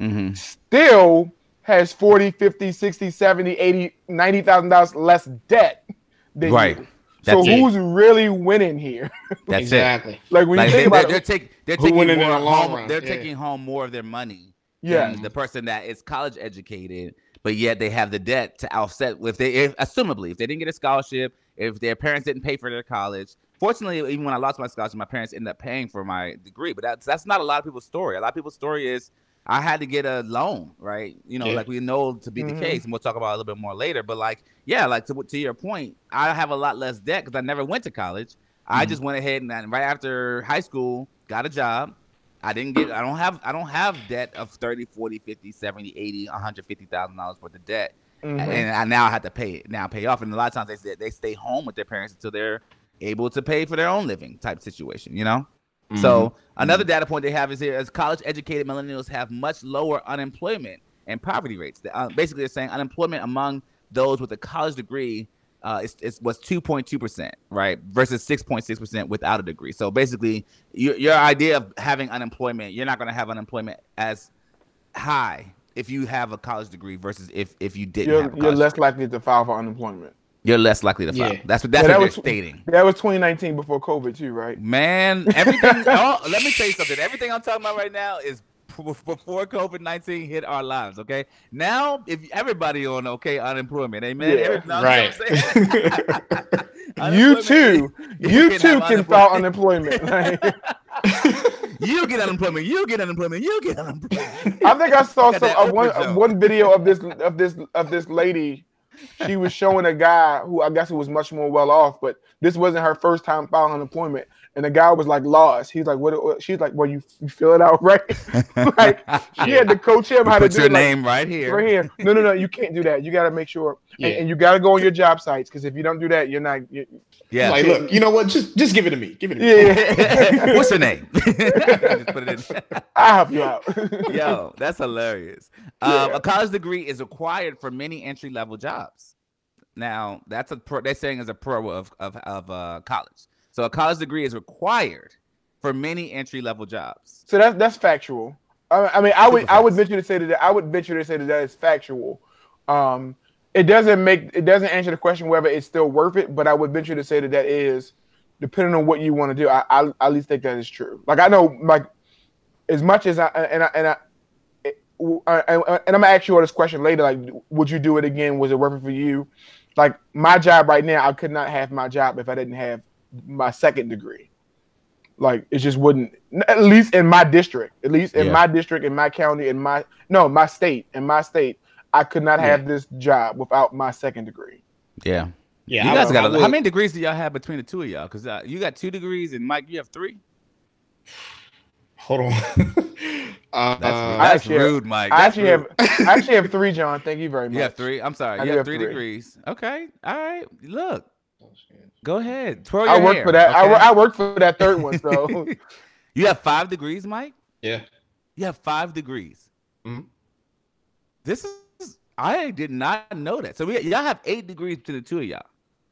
mm-hmm. still has 40, 50, 60, 70, 80, 90,000 dollars less debt than you. Right. you. So That's it. who's really winning here? That's it. exactly. like when Like you they, think they're, about they're, it, take, they're taking winning in more the long home, run? they're Yeah. taking home more of their money yeah, than the person that is college educated, but yet they have the debt to offset with they if, assumably if they didn't get a scholarship, if their parents didn't pay for their college. Fortunately, even when I lost my scholarship, my parents ended up paying for my degree. But that's that's not a lot of people's story. A lot of people's story is I had to get a loan, right? You know, Yeah. like we know to be Mhm. the case, and we'll talk about it a little bit more later. But like, yeah, like to to your point, I have a lot less debt because I never went to college. I Mhm. just went ahead and, and right after high school got a job. I didn't get I don't have I don't have debt of 30, 40, 50, 70, 80, 150,000 dollars worth of debt. Mhm. And I now have to pay it now pay off and a lot of times they say they stay home with their parents until they're able to pay for their own living type situation, you know? So another data point they have is here is college educated millennials have much lower unemployment and poverty rates. The- Uh, basically, they're saying unemployment among those with a college degree uh, is, is was 2.2 percent, right, versus 6.6 percent without a degree. So basically, your your idea of having unemployment, you're not going to have unemployment as high if you have a college degree versus if if you didn't you're, have a you're less degree. likely. likely to file for unemployment. You're less likely to file. Yeah. That's what that's Yeah, that what was- they're stating. That was 2019 before COVID too, right? Man, everything. oh, let me tell you something. Everything I'm talking about right now is p- before COVID 19 hit our lives. Okay. Now, if everybody on okay unemployment, amen. Yeah. Every- no, Right. You, know what I'm saying? You too. You can too can file unemployment. Like, you get unemployment. You get unemployment. You get unemployment. I think I saw some uh, one uh, one video of this of this of this lady she was showing a guy who I guess who was much more well off, but this wasn't her first time filing unemployment. And the guy was like lost. He's like, what? what? She's like, well, you, you fill it out right. like she had to coach him how to do your it, like, name right here. right here. No, no, no. You can't do that. You got to make sure, and, Yeah. and you got to go on your job sites because if you don't do that, you're not. You, Yeah. Like, look, you know what? Just just give it to me. Give it to me. yeah. What's your name? Just put it in. I'll help you out. Yo, that's hilarious. Yeah. Um, a college degree is required for many entry level jobs. Now, that's a pro, they're saying is a pro of of, of uh, college. So a college degree is required for many entry level jobs. So that's that's factual. I, I mean, I would Super I would venture to say that I would venture to say that that is factual. Um, it doesn't make it doesn't answer the question whether it's still worth it, but I would venture to say that that is, depending on what you want to do. I, I I at least think that is true. Like I know, like as much as I and I and I. I- I- and I'm gonna ask you all this question later. Like, would you do it again? Was it worth it for you? Like my job right now, I could not have my job if I didn't have my second degree. Like it just wouldn't. At least in my district, at least in Yeah. my district, in my county, in my no, my state, in my state, I could not have this job without my second degree. Yeah. Yeah, you I guys got I a, how many degrees do y'all have between the two of y'all? Because uh, you got two degrees and Mike, you have three. Hold on. uh, That's, I that's actually have- rude, Mike. I actually rude. have, I actually have three, John. Thank you very much. You have three. I'm sorry. I You have have three, three. degrees. Okay. All right. Look. Go ahead. Twirl your I work hair, for that. I, okay? wor- I work for that third one. So you have five degrees, Mike. yeah. You have five degrees. Mhm. This is I did not know that. So we y'all have eight degrees to the two of y'all.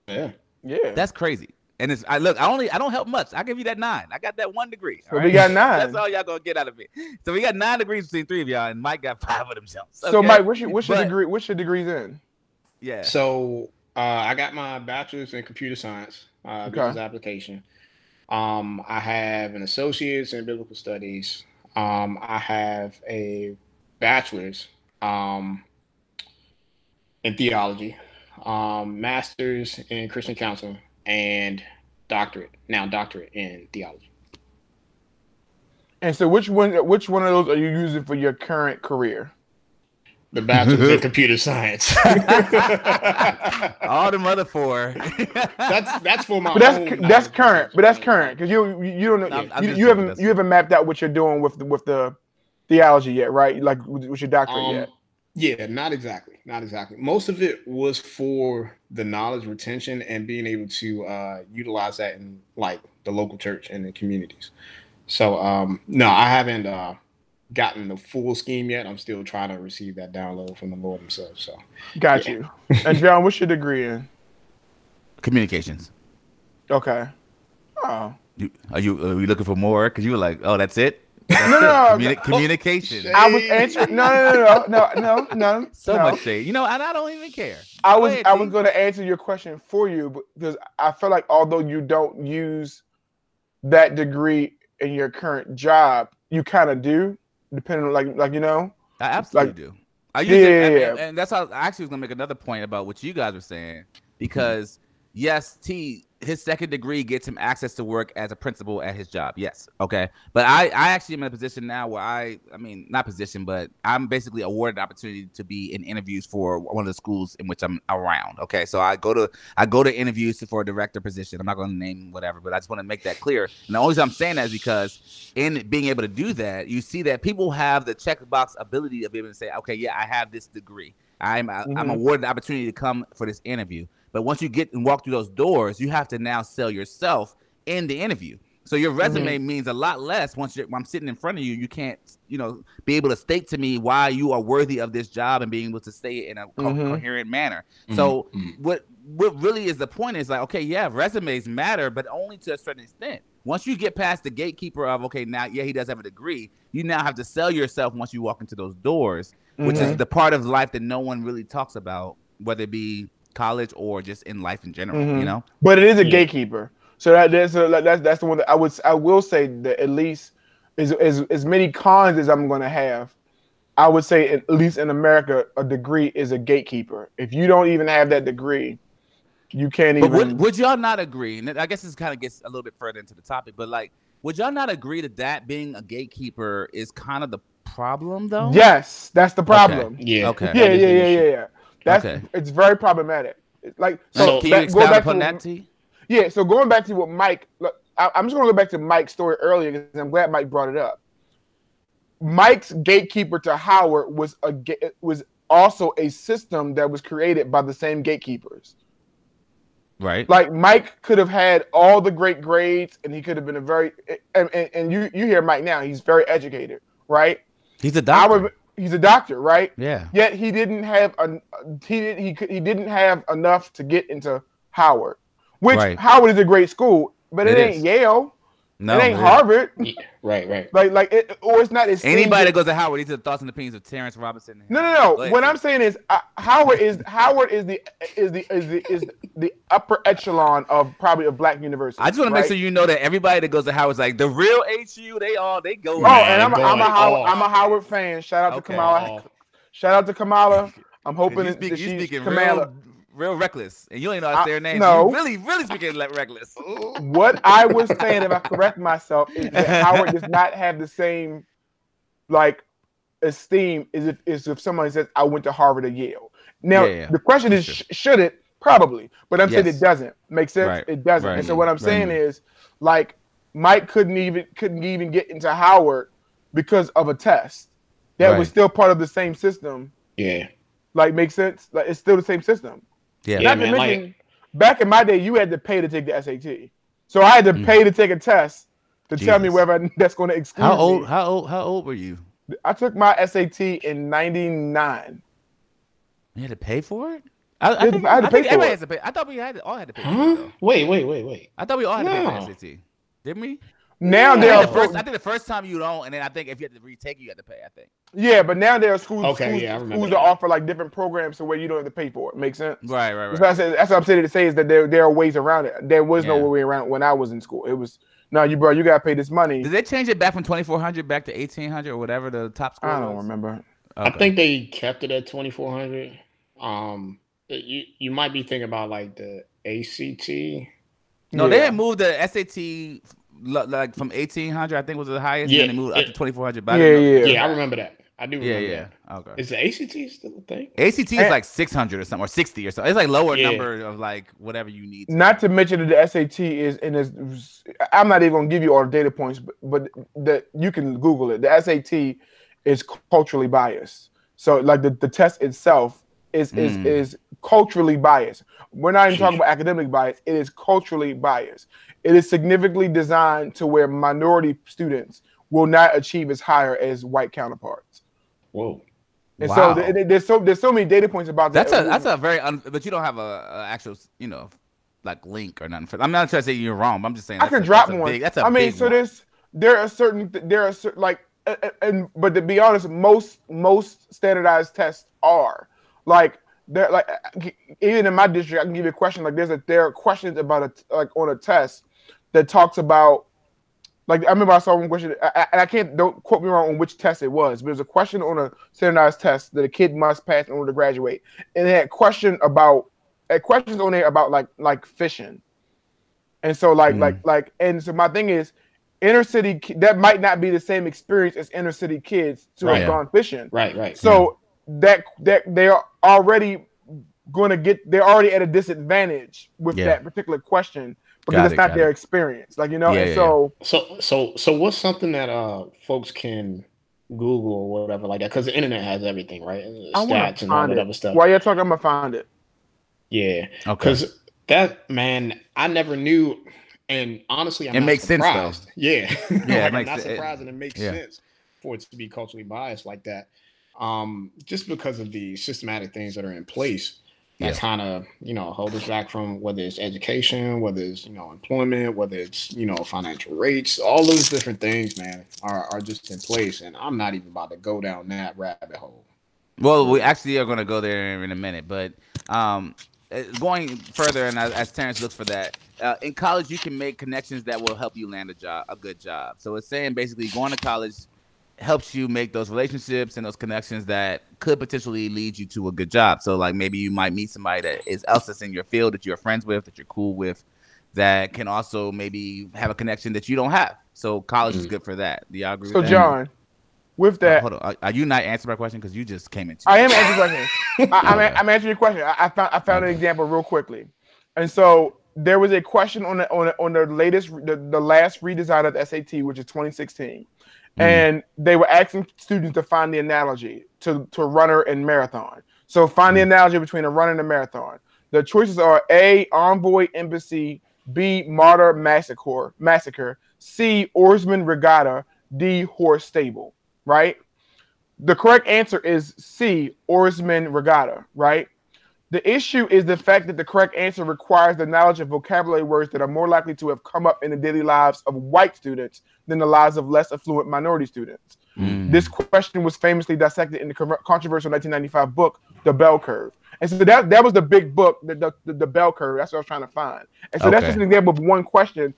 Yeah. yeah, That's crazy. And it's I look, I only I don't help much. I give you that nine. I got that one degree. So all we got nine. That's all y'all gonna get out of it. So we got nine degrees between three of y'all, and Mike got five of themselves. So? Mike, what's your what's your But- degree? What's your degrees in? Yeah. So uh, I got my bachelor's in computer science, uh, Okay. business application. Um, I have an associate's in biblical studies. Um, I have a bachelor's um, in theology, um, master's in Christian counseling, and doctorate now doctorate in theology. And so which one which one of those are you using for your current career? The bachelor's in computer science. all the other four. that's that's for my. But that's own that's current. But that's current because you you don't know I'm- I'm you, you haven't you haven't mapped out what you're doing with the, with the theology yet, right? Like with, with your doctorate Um, yet. Yeah, not exactly. Not exactly. Most of it was for the knowledge retention and being able to uh, utilize that in like the local church and the communities. So um, no, I haven't uh, gotten the full scheme yet. I'm still trying to receive that download from the Lord Himself. So Got yeah. you. And John, what's your degree in? Communications. Okay. Oh. You, are you are you looking for more? Because you were like, oh, that's it. No, no, no. Communi- oh, communication. I was answering. No, no, no, no, no, no, no. So no. much shade. You know, and I don't even care. I was ahead, I was going to answer your question for you because I feel like although you don't use that degree in your current job, you kind of do, depending on like like you know. I absolutely Like- do. I use it, yeah, and, yeah. and- and that's how I actually was gonna make another point about what you guys were saying mm-hmm. because yes, T his second degree gets him access to work as a principal at his job. Yes, okay, but I I actually am in a position now where I I mean not position, but I'm basically awarded the opportunity to be in interviews for one of the schools in which I'm around. Okay, so I go to I go to interviews for a director position. I'm not going to name whatever, but I just want to make that clear. And the only reason I'm saying that is because in being able to do that, you see that people have the checkbox ability of being able to say, okay, yeah, I have this degree. I'm I, I'm mm-hmm. awarded the opportunity to come for this interview. But once you get and walk through those doors, you have to now sell yourself in the interview. So your resume means a lot less once you're, when I'm sitting in front of you. You can't, you know, be able to state to me why you are worthy of this job and being able to say it in a co- Mhm. coherent manner. So Mhm. what what really is the point is like, okay, yeah, resumes matter, but only to a certain extent. Once you get past the gatekeeper of okay, now yeah, he does have a degree, you now have to sell yourself once you walk into those doors, which is Mhm. the part of life that no one really talks about, whether it be college or just in life in general. You Mhm. know, But it is a Yeah. gatekeeper. So that that's a, that's that's the one that I would I will say that at least as as as many cons as I'm going to have, I would say at least in America a degree is a gatekeeper. If you don't even have that degree, you can't but even. would, would y'all not agree? And I guess this kind of gets a little bit further into the topic, but like, would y'all not agree that that being a gatekeeper is kind of the problem, though? yes, that's the problem. Yeah. Okay. Yeah, yeah, yeah, yeah, yeah. That's Okay. it's very problematic. It's Like so, So Can you back- going expound back upon to that, what- T? Yeah, so going back to what Mike, look, I, I'm just going to go back to Mike's story earlier because I'm glad Mike brought it up. Mike's gatekeeper to Howard was a was also a system that was created by the same gatekeepers. Right. Like Mike could have had all the great grades, and he could have been a very and, and, and you you hear Mike now, he's very educated, right? He's a doctor. Howard, he's a doctor, right? yeah. Yet he didn't have a he did he he didn't have enough to get into Howard, which Right. Howard is a great school, but it, It ain't is. Yale, No. it ain't it- Harvard, Yeah, right, right. like like it or it's not. It's Anybody that goes to Howard, these are the thoughts and opinions of Terrence Robinson. No, no, no. What I'm saying is uh, Howard is Howard is the is the is the is the upper echelon of probably of black university. I just want to make sure you know that everybody that goes to Howard's like the real HU. They all they go. Oh, Man, and I'm a, I'm a Howard, off. I'm a Howard fan. Shout out to Okay. Kamala. Oh, Shout out to Kamala. I'm hoping you that speak, that you she's speaking Kamala. Real, real reckless, and you ain't know how to I- say her name. no. You really, really speaking le- reckless. What I was saying, if I correct myself, is that Howard does not have the same like esteem as if as if someone says I went to Harvard or Yale. Now Yeah, yeah. the question is, That's sh- should it? Probably, but I'm saying it doesn't make sense. Right, It doesn't. right, And so what I'm right. saying is, like, Mike couldn't even couldn't even get into Howard because of a test that was still part of the same system. yeah. Like, makes sense. Like, it's still the same system. Yeah. Yeah, Not man, to like- back in my day, you had to pay to take the SAT. So I had to Mm. pay to take a test to tell me Jesus. whether that's going to exclude How me. old? How old? How old were you? I took my SAT in '99. You had to pay for it. I, I Yeah, think, I had to I think pay for everybody it. has to pay. I thought we had all had to pay. For it, Wait, wait, wait, wait. I thought we all had to pay for the SAT, didn't we? Now Yeah. there I are think, the first, I think the first time you don't, and then I think if you have to retake, you have to pay. I think. yeah, but now there are schools, Okay, schools, yeah, I remember schools that. that offer like different programs to where you don't have to pay for it. Makes sense. Right, right, That's right. what, I said, that's what I'm saying to say is that there there are ways around it. There was no way around it when I was in school. It was no, you bro, you gotta pay this money. Did they change it back from twenty four hundred back to eighteen hundred or whatever the top score? I don't was? remember. I think they kept it at 2400. Um, you you might be thinking about like the ACT. No, they had moved the SAT lo- like from eighteen hundred. I think was the highest. Yeah, and then they moved up yeah. to twenty four hundred. Yeah, yeah. Yeah, I remember that. I do Yeah, remember yeah. that. Okay. Is the ACT still a thing? ACT is like six hundred or something, or sixty or something. It's like lower Yeah. number of like whatever you need. to- Not to mention that the SAT is and is I'm not even gonna give you all the data points, but, but that you can Google it. The SAT is culturally biased. So like the, the test itself is is Mm. is culturally biased. We're not even talking about academic bias. It is culturally biased. It is significantly designed to where minority students will not achieve as higher as white counterparts. Whoa. And Wow. so th- th- there's so there's so many data points about that. That's a that's a very un, but you don't have a, a actual you know like link or nothing. For, I'm not trying to say you're wrong. But I'm just saying I that's can a, drop that's a one. Big, that's a I mean, so one. there's there are certain there are certain like a- a- and but to be honest, most most standardized tests are like they're like even in my district, I can give you a question like there's a there are questions about a like on a test that talks about like I remember I saw one question and I can't don't quote me wrong on which test it was, but there's a question on a standardized test that a kid must pass in order to graduate, and it had question about had questions on there about like like fishing. And so like Mm. like like and so my thing is inner city that might not be the same experience as inner city kids to Right. have gone fishing. Right, right. So that that they're already going to get they're already at a disadvantage with Yeah. that particular question because Got it's it, not their it. experience. Like you know, Yeah, and yeah, so So so so what's something that uh folks can Google or whatever like that? Because the internet has everything, right? I want Stats to and all find that it. other stuff. While you're talking, I'm gonna find it. Yeah. okay. Because that man, I never knew, and honestly, I'm It not makes sense, though. Yeah, Yeah, like, it I'm makes not sen- it- and it makes yeah. sense for it to be culturally biased like that. Um, just because of the systematic things that are in place that Yeah. kind of you know hold us back from whether it's education, whether it's you know employment, whether it's you know financial rates, all those different things, man, are are just in place, and I'm not even about to go down that rabbit hole. Well, we actually are going to go there in a minute, but um, uh, going further, and as, as Terrence looks for that, uh, in college you can make connections that will help you land a job, a good job. So it's saying basically going to college helps you make those relationships and those connections that could potentially lead you to a good job. So like maybe you might meet somebody that is else that's in your field that you're friends with, that you're cool with, that can also maybe have a connection that you don't have. So college is Mhm. good for that. Do y'all agree? So with that? John, with that, hold on. Are, are you not answering my question? Because you just came into. I am answering your question. I, I'm, I'm answering your question. I, I found I found an example real quickly, and so there was a question on the on the, on the latest the, the last redesign of the SAT, which is 2016, Mm-hmm. and they were asking students to find the analogy to to runner and marathon. So find the mm-hmm. analogy between a runner and a marathon. The choices are A. Envoy Embassy, B. Martyr Massacre, Massacre, C. Oarsman Regatta, D. Horse Stable. Right. The correct answer is C. Oarsman Regatta. Right. The issue is the fact that the correct answer requires the knowledge of vocabulary words that are more likely to have come up in the daily lives of white students than the lives of less affluent minority students. Mm. This question was famously dissected in the controversial 1995 book, The Bell Curve. And so that, that was the big book, the, the, the, the Bell Curve. That's what I was trying to find. And so that's just an example of one question.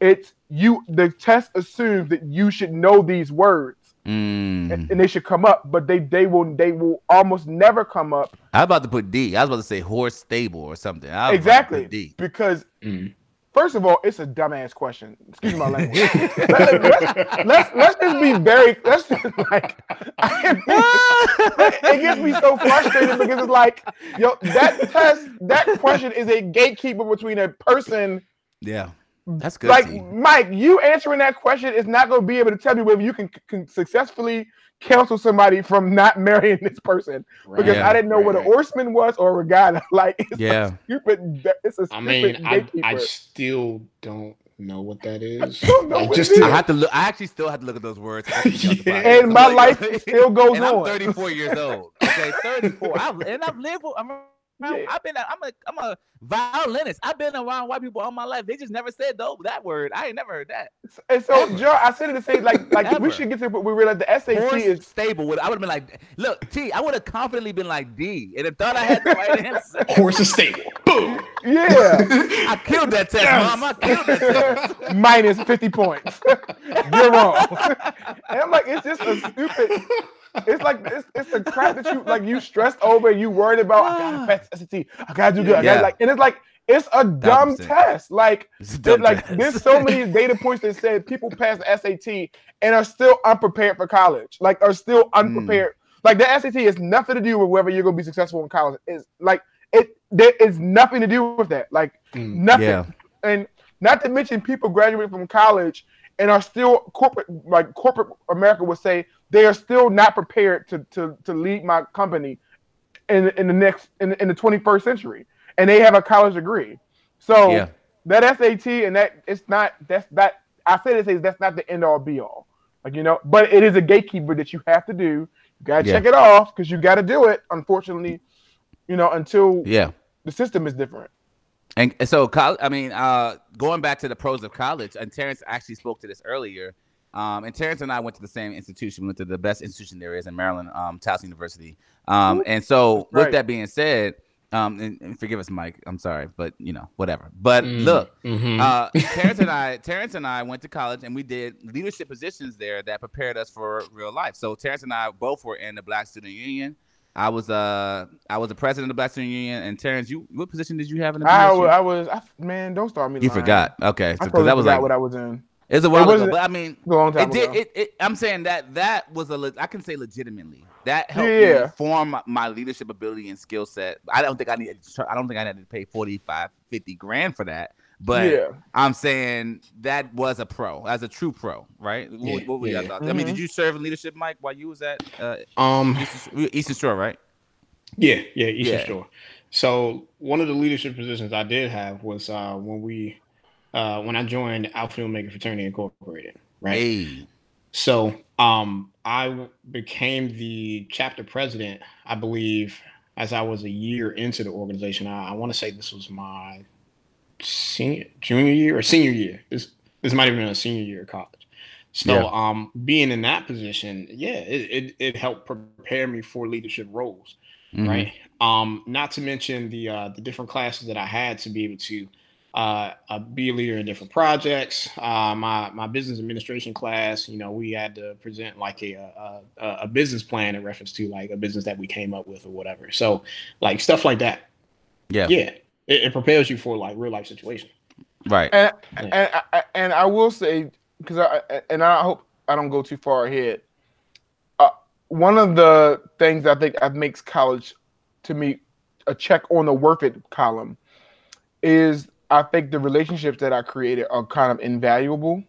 It's you, the test assumes that you should know these words Mm. and, and they should come up, but they, they will they will almost never come up I was about to put D. I was about to say horse stable or something. I was about to exactly D. because Mm. First of all, it's a dumbass question. Excuse my language. let's, let's, let's let's just be very let's just like it gets me so frustrated because it's like yo that test that question is a gatekeeper between a person Yeah, that's good. like Mike. You answering that question is not going to be able to tell me whether you can, can successfully counsel somebody from not marrying this person because Yeah. I didn't know what an Right. horseman was or a regatta. Like it's Yeah. a stupid. It's a stupid I mean, I. I still don't know what that is. don't know Like, what just it to- I have to look. I actually still have to look at those words. after we got the Yeah. and I'm my like- life still goes and I'm on. 34 years old. Okay, 34. I've, and I've lived. with- I'm, Yeah. I've been. A, I'm a. I'm a violinist. I've been around white people all my life. They just never said though that word. I ain't never heard that. And so, Joe, I said it to say like like we should get to but we realize the SAT Horse is stable. Would I would have been like, look, T. I would have confidently been like D, and if thought I had the right answer. Horse is stable. Boom. yeah I killed that test, Yes. mom. I killed that test. minus 50 points. You're wrong. and I'm like, it's just a stupid. It's like it's, it's the crap that you like you stressed over and you worried about. I gotta pass SAT. I gotta do good. I gotta Yeah. like, and it's like it's a dumb test. Like It's a There- dumb like test. there's so many data points that said people pass the SAT and are still unprepared for college. Like are still Mm. unprepared. Like the SAT has nothing to do with whether you're gonna be successful in college. It's like it there is nothing to do with that. Like Mm. nothing. Yeah. And not to mention people graduating from college and are still corporate like corporate America would say they are still not prepared to to to lead my company in in the next in, in the 21st century. And they have a college degree. So Yeah. that SAT and that it's not that's that I said it says that's not the end all be all. Like you know, but it is a gatekeeper that you have to do. You gotta Yeah. check it off because you gotta do it, unfortunately, you know, until Yeah. the system is different. And so, I mean, uh, going back to the pros of college, and Terrence actually spoke to this earlier. Um, and Terrence and I went to the same institution, went to the best institution there is in Maryland, um, Towson University. Um, and so, with that being said, um, and, and forgive us, Mike, I'm sorry, but you know, whatever. But Mm. look, Mhm. uh, Terrence and I, Terrence and I went to college, and we did leadership positions there that prepared us for real life. So Terrence and I both were in the Black Student Union. I was uh I was the president of the Black Student Union, and Terrence, you what position did you have in the I, BSU? wa- I was I, man, don't start me. You lying. forgot. Okay. I So, because that was like what I was in. it's a while ago. wasn't- But I mean, a long time it did. ago. It, it, I'm saying that that was a. le- I can say legitimately that helped me form my, my leadership ability and skill set. I don't think I need. I don't think I had to pay 45, 50 grand for that. But yeah, I'm saying that was a pro, as a true pro, right? What, Yeah, what were your yeah. thoughts? I mean, did Mhm. you serve in leadership, Mike, while you was at uh, Um. Eastern, Eastern Shore, right? Yeah, yeah, Eastern Yeah. Shore. So one of the leadership positions I did have was uh, when we uh, when I joined Alpha Omega Fraternity Incorporated, right? Hey, So um, I w- became the chapter president, I believe, as I was a year into the organization. I, I want to say this was my senior, junior year or senior year. This this might have been a senior year of college. So Yeah. um, being in that position, yeah, it, it, it helped prepare me for leadership roles Mhm. right? Um, not to mention the uh, the different classes that I had to be able to uh, uh, be a leader in different projects. Uh, my my business administration class, you know, we had to present like a a, a a business plan in reference to like a business that we came up with or whatever. So like stuff like that. Yeah. Yeah, it, it prepares you for like real life situations. right. and Yeah. and I, and I will say because I and I hope I don't go too far ahead. one of the things I think that makes college to me a check on the worth it column is I think the relationships that I created are kind of invaluable.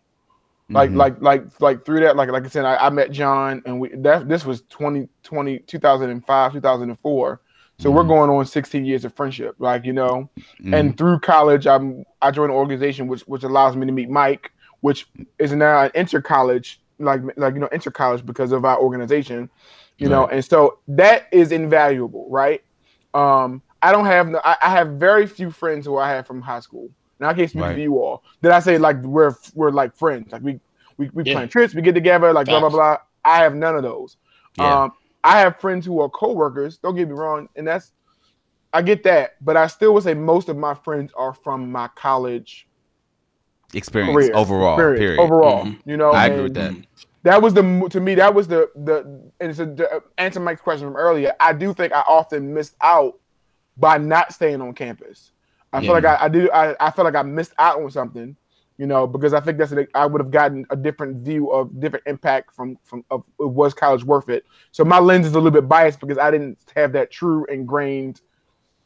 Like Mhm. like like like through that, like like I said, I, I met John and we that this was 2020, 2005, 2004. So we're Mhm. going on 16 years of friendship. Like, you know, Mhm. and through college, I'm I joined an organization which which allows me to meet Mike, which is now an inter college, like like you know, inter college because of our organization, you know, and so that is invaluable, right? Um, I don't have no, I, I have very few friends who I had from high school. Now I can't speak Right. for you all. Did I say like we're we're like friends? Like we we, we Yeah. plan trips, we get together, like blah blah blah. I have none of those. Yeah. Um, I have friends who are coworkers. Don't get me wrong, and that's I get that, but I still would say most of my friends are from my college experience career overall. experience, Period. Overall, Mhm. you know, I agree with that. That was the to me that was the the and to, to answer Mike's question from earlier. I do think I often missed out by not staying on campus. I feel like I, I do I, I feel like I missed out on something, you know, because I think that's a, I would have gotten a different view of different impact from from of was college worth it. So my lens is a little bit biased because I didn't have that true ingrained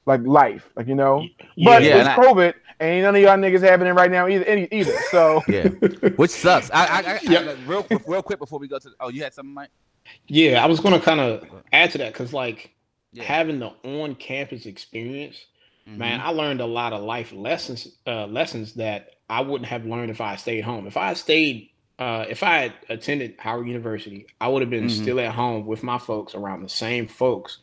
like life, like you know. But Yeah, it's and I- COVID, and ain't none of y'all niggas having it right now either. Any, either. So Yeah. Which sucks. I, I, I, Yeah. I real quick, real quick before we go to. Oh, you had something, Mike? Yeah, I was gonna kind of add to that because like Yeah. having the on-campus experience, man, Mhm. I learned a lot of life lessons, uh, lessons that I wouldn't have learned if I stayed home. If I stayed, uh, if I had attended Howard University, I would have been Mhm. still at home with my folks around the same folks,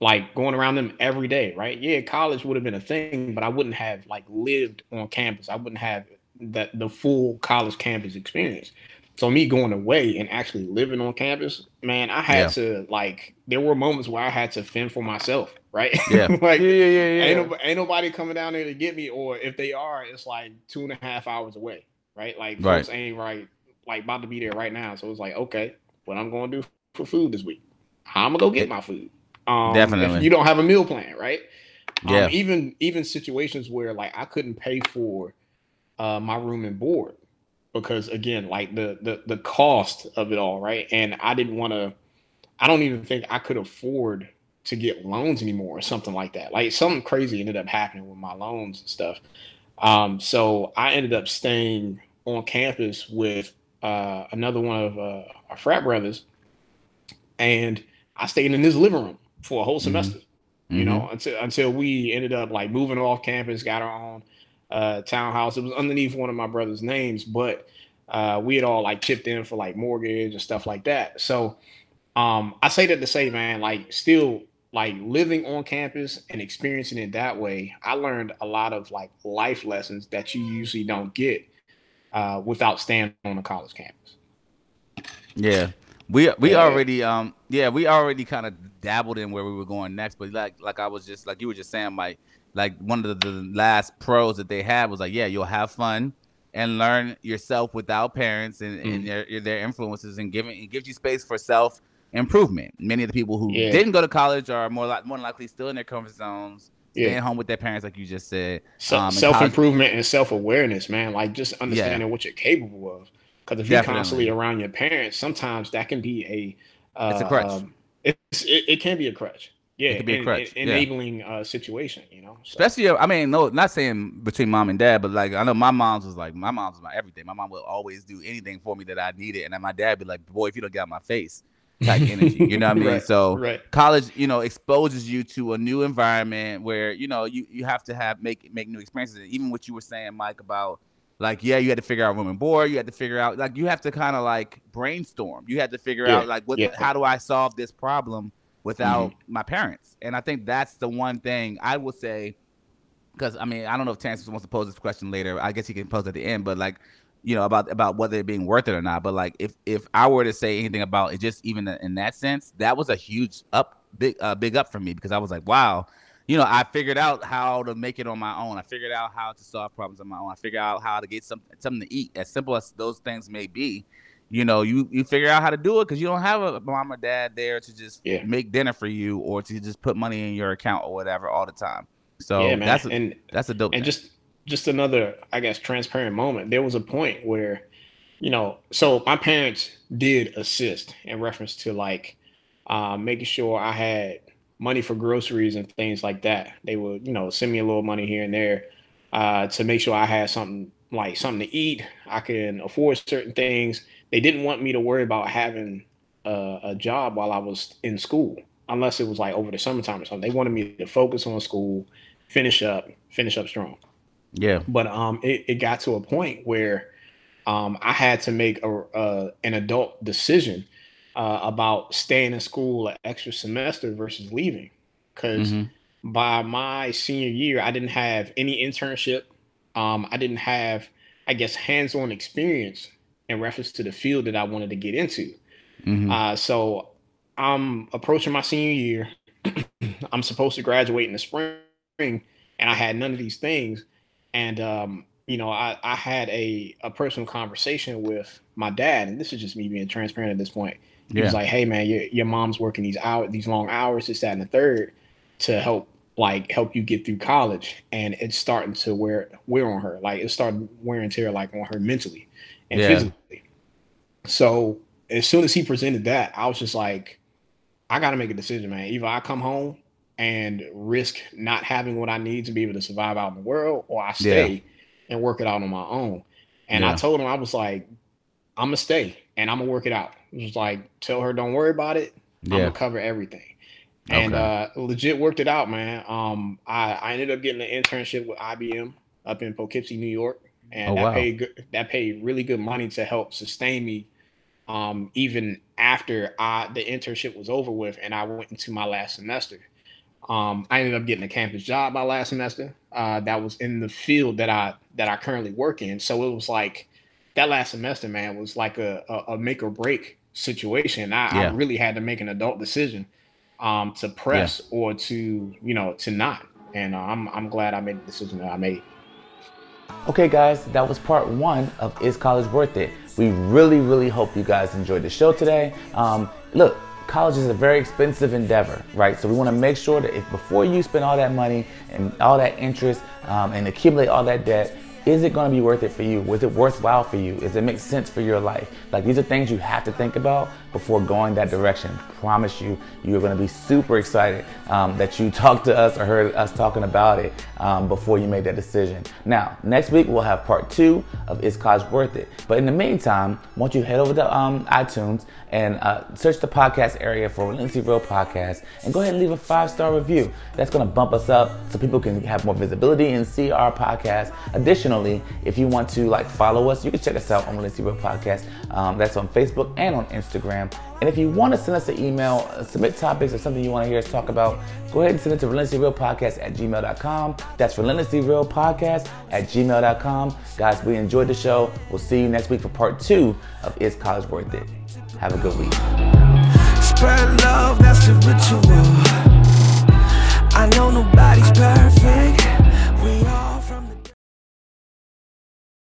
like going around them every day, right? Yeah, college would have been a thing, but I wouldn't have like lived on campus. I wouldn't have that the full college campus experience. So me going away and actually living on campus, man, I had Yeah. to like there were moments where I had to fend for myself, right? Yeah. like yeah, yeah, yeah, yeah. Ain't, no, ain't nobody coming down there to get me, or if they are, it's like two and a half hours away, right? Like Right. folks ain't right, like about to be there right now. So it's like, okay, what I'm going to do for food this week? How I'm gonna go get my food? Um, Definitely. You don't have a meal plan, right? Yeah. Um, even even situations where like I couldn't pay for uh, my room and board because again, like the the the cost of it all, right? And I didn't want to. I don't even think I could afford to get loans anymore or something like that. Like something crazy ended up happening with my loans and stuff. Um, so I ended up staying on campus with uh, another one of uh, our frat brothers, and I stayed in his living room for a whole Mhm. semester. You know, until until we ended up like moving off campus, got our own uh, townhouse. It was underneath one of my brother's names, but uh, we had all like chipped in for like mortgage and stuff like that. So um, I say that to say, man, like still like living on campus and experiencing it that way, I learned a lot of like life lessons that you usually don't get uh, without staying on a college campus. Yeah. We we Yeah. already um yeah we already kind of dabbled in where we were going next, but like like I was just like you were just saying, Mike. Like one of the, the last pros that they had was like, yeah, you'll have fun and learn yourself without parents and, and Mhm. their their influences and giving it gives you space for self improvement. Many of the people who Yeah. didn't go to college are more like more than likely still in their comfort zones, Yeah. staying home with their parents, like you just said. Se- Um, and self college- improvement and self awareness, man. Like just understanding what you're capable of. Because if Definitely. you're constantly around your parents, sometimes that can be a uh, It's a crutch. um, it's, it, it can be a crutch. Yeah, it could be a crutch, en- yeah. enabling uh, situation. You know, so, Especially, I mean, no, not saying between mom and dad, but like I know my mom's was like, my mom's was my everything. My mom would always do anything for me that I needed, and then my dad be like, "Boy, if you don't get out my face," type energy. You know what I mean? Right, So right. college, you know, exposes you to a new environment where you know you you have to have make make new experiences. Even what you were saying, Mike, about like yeah, you had to figure out room and board. You had to figure out like you have to kind of like brainstorm. You had to figure Yeah, out like what yeah. how do I solve this problem without Mm-hmm. my parents? And I think that's the one thing I will say because I mean I don't know if Terrence wants to pose this question later. I guess he can pose at the end, but like you know about about whether it being worth it or not. But like if if I were to say anything about it, just even in that sense, that was a huge up big uh, big up for me because I was like, wow, you know, I figured out how to make it on my own. I figured out how to solve problems on my own. I figured out how to get some something to eat. As simple as those things may be, you know, you you figure out how to do it because you don't have a mom or dad there to just Yeah. make dinner for you or to just put money in your account or whatever all the time. So yeah, man. that's a, and that's a dope. and thing. just just another i guess transparent moment there was a point where you know so my parents did assist in reference to like um, making sure I had money for groceries and things like that. They would, you know, send me a little money here and there uh, to make sure I had something like something to eat. I can afford certain things. They didn't want me to worry about having a, a job while I was in school, unless it was like over the summertime or something. They wanted me to focus on school, finish up, finish up strong. Yeah. But um, it, it got to a point where um, I had to make a, uh, an adult decision uh, about staying in school an extra semester versus leaving. Because mm-hmm. by my senior year, I didn't have any internship. Um, I didn't have, I guess, hands on experience in reference to the field that I wanted to get into. Mm-hmm. Uh, so I'm approaching my senior year. I'm supposed to graduate in the spring, and I had none of these things. And um, you know, I, I had a, a personal conversation with my dad, and this is just me being transparent at this point. He yeah. was like, "Hey, man, your, your mom's working these hours, these long hours, this, that, and the third, to help like help you get through college, and it's starting to wear wear on her. Like it started wearing tear like on her mentally and yeah. physically. So as soon as he presented that, I was just like, I got to make a decision, man. Either I come home and risk not having what I need to be able to survive out in the world, or I stay yeah. and work it out on my own. And yeah. I told him I was like, I'm gonna stay and I'm gonna work it out. It was like, tell her don't worry about it. Yeah. I'm gonna cover everything. And uh, legit worked it out, man. Um, I, I ended up getting an internship with IBM up in Poughkeepsie, New York, and oh, that wow. paid good, that paid really good money to help sustain me, um, even after I the internship was over with and I went into my last semester. Um, I ended up getting a campus job my last semester. Uh, that was in the field that I that I currently work in. So it was like that last semester, man, was like a, a, a make or break situation. I, yeah. I, really had to make an adult decision um, to press yeah. or to, you know, to not. And uh, I'm, I'm glad I made the decision that I made. Okay, guys, that was part one of Is College Worth It? We really, really hope you guys enjoyed the show today. Um, look, college is a very expensive endeavor, right? So we want to make sure that if before you spend all that money and all that interest um, and accumulate all that debt, is it going to be worth it for you? Was it worthwhile for you? Does it make sense for your life? Like these are things you have to think about before going that direction. Promise you, you're going to be super excited um, that you talked to us or heard us talking about it um, before you made that decision. Now, next week we'll have part two of Is College Worth It? But in the meantime, won't you head over to um, iTunes and uh, search the podcast area for Relentlessly Real Podcast and go ahead and leave a five star review. That's going to bump us up so people can have more visibility and see our podcast. Additionally, if you want to like follow us, you can check us out on Relentlessly Real Podcast. Um, that's on Facebook and on Instagram. And if you want to send us an email, submit topics or something you want to hear us talk about, go ahead and send it to relentlesslyrealpodcast at gmail.com. That's relentlesslyrealpodcast at gmail.com. Guys, we enjoyed the show. We'll see you next week for part two of Is College Worth It? Have a good week. Spread love, that's the ritual. I know nobody's perfect. We all from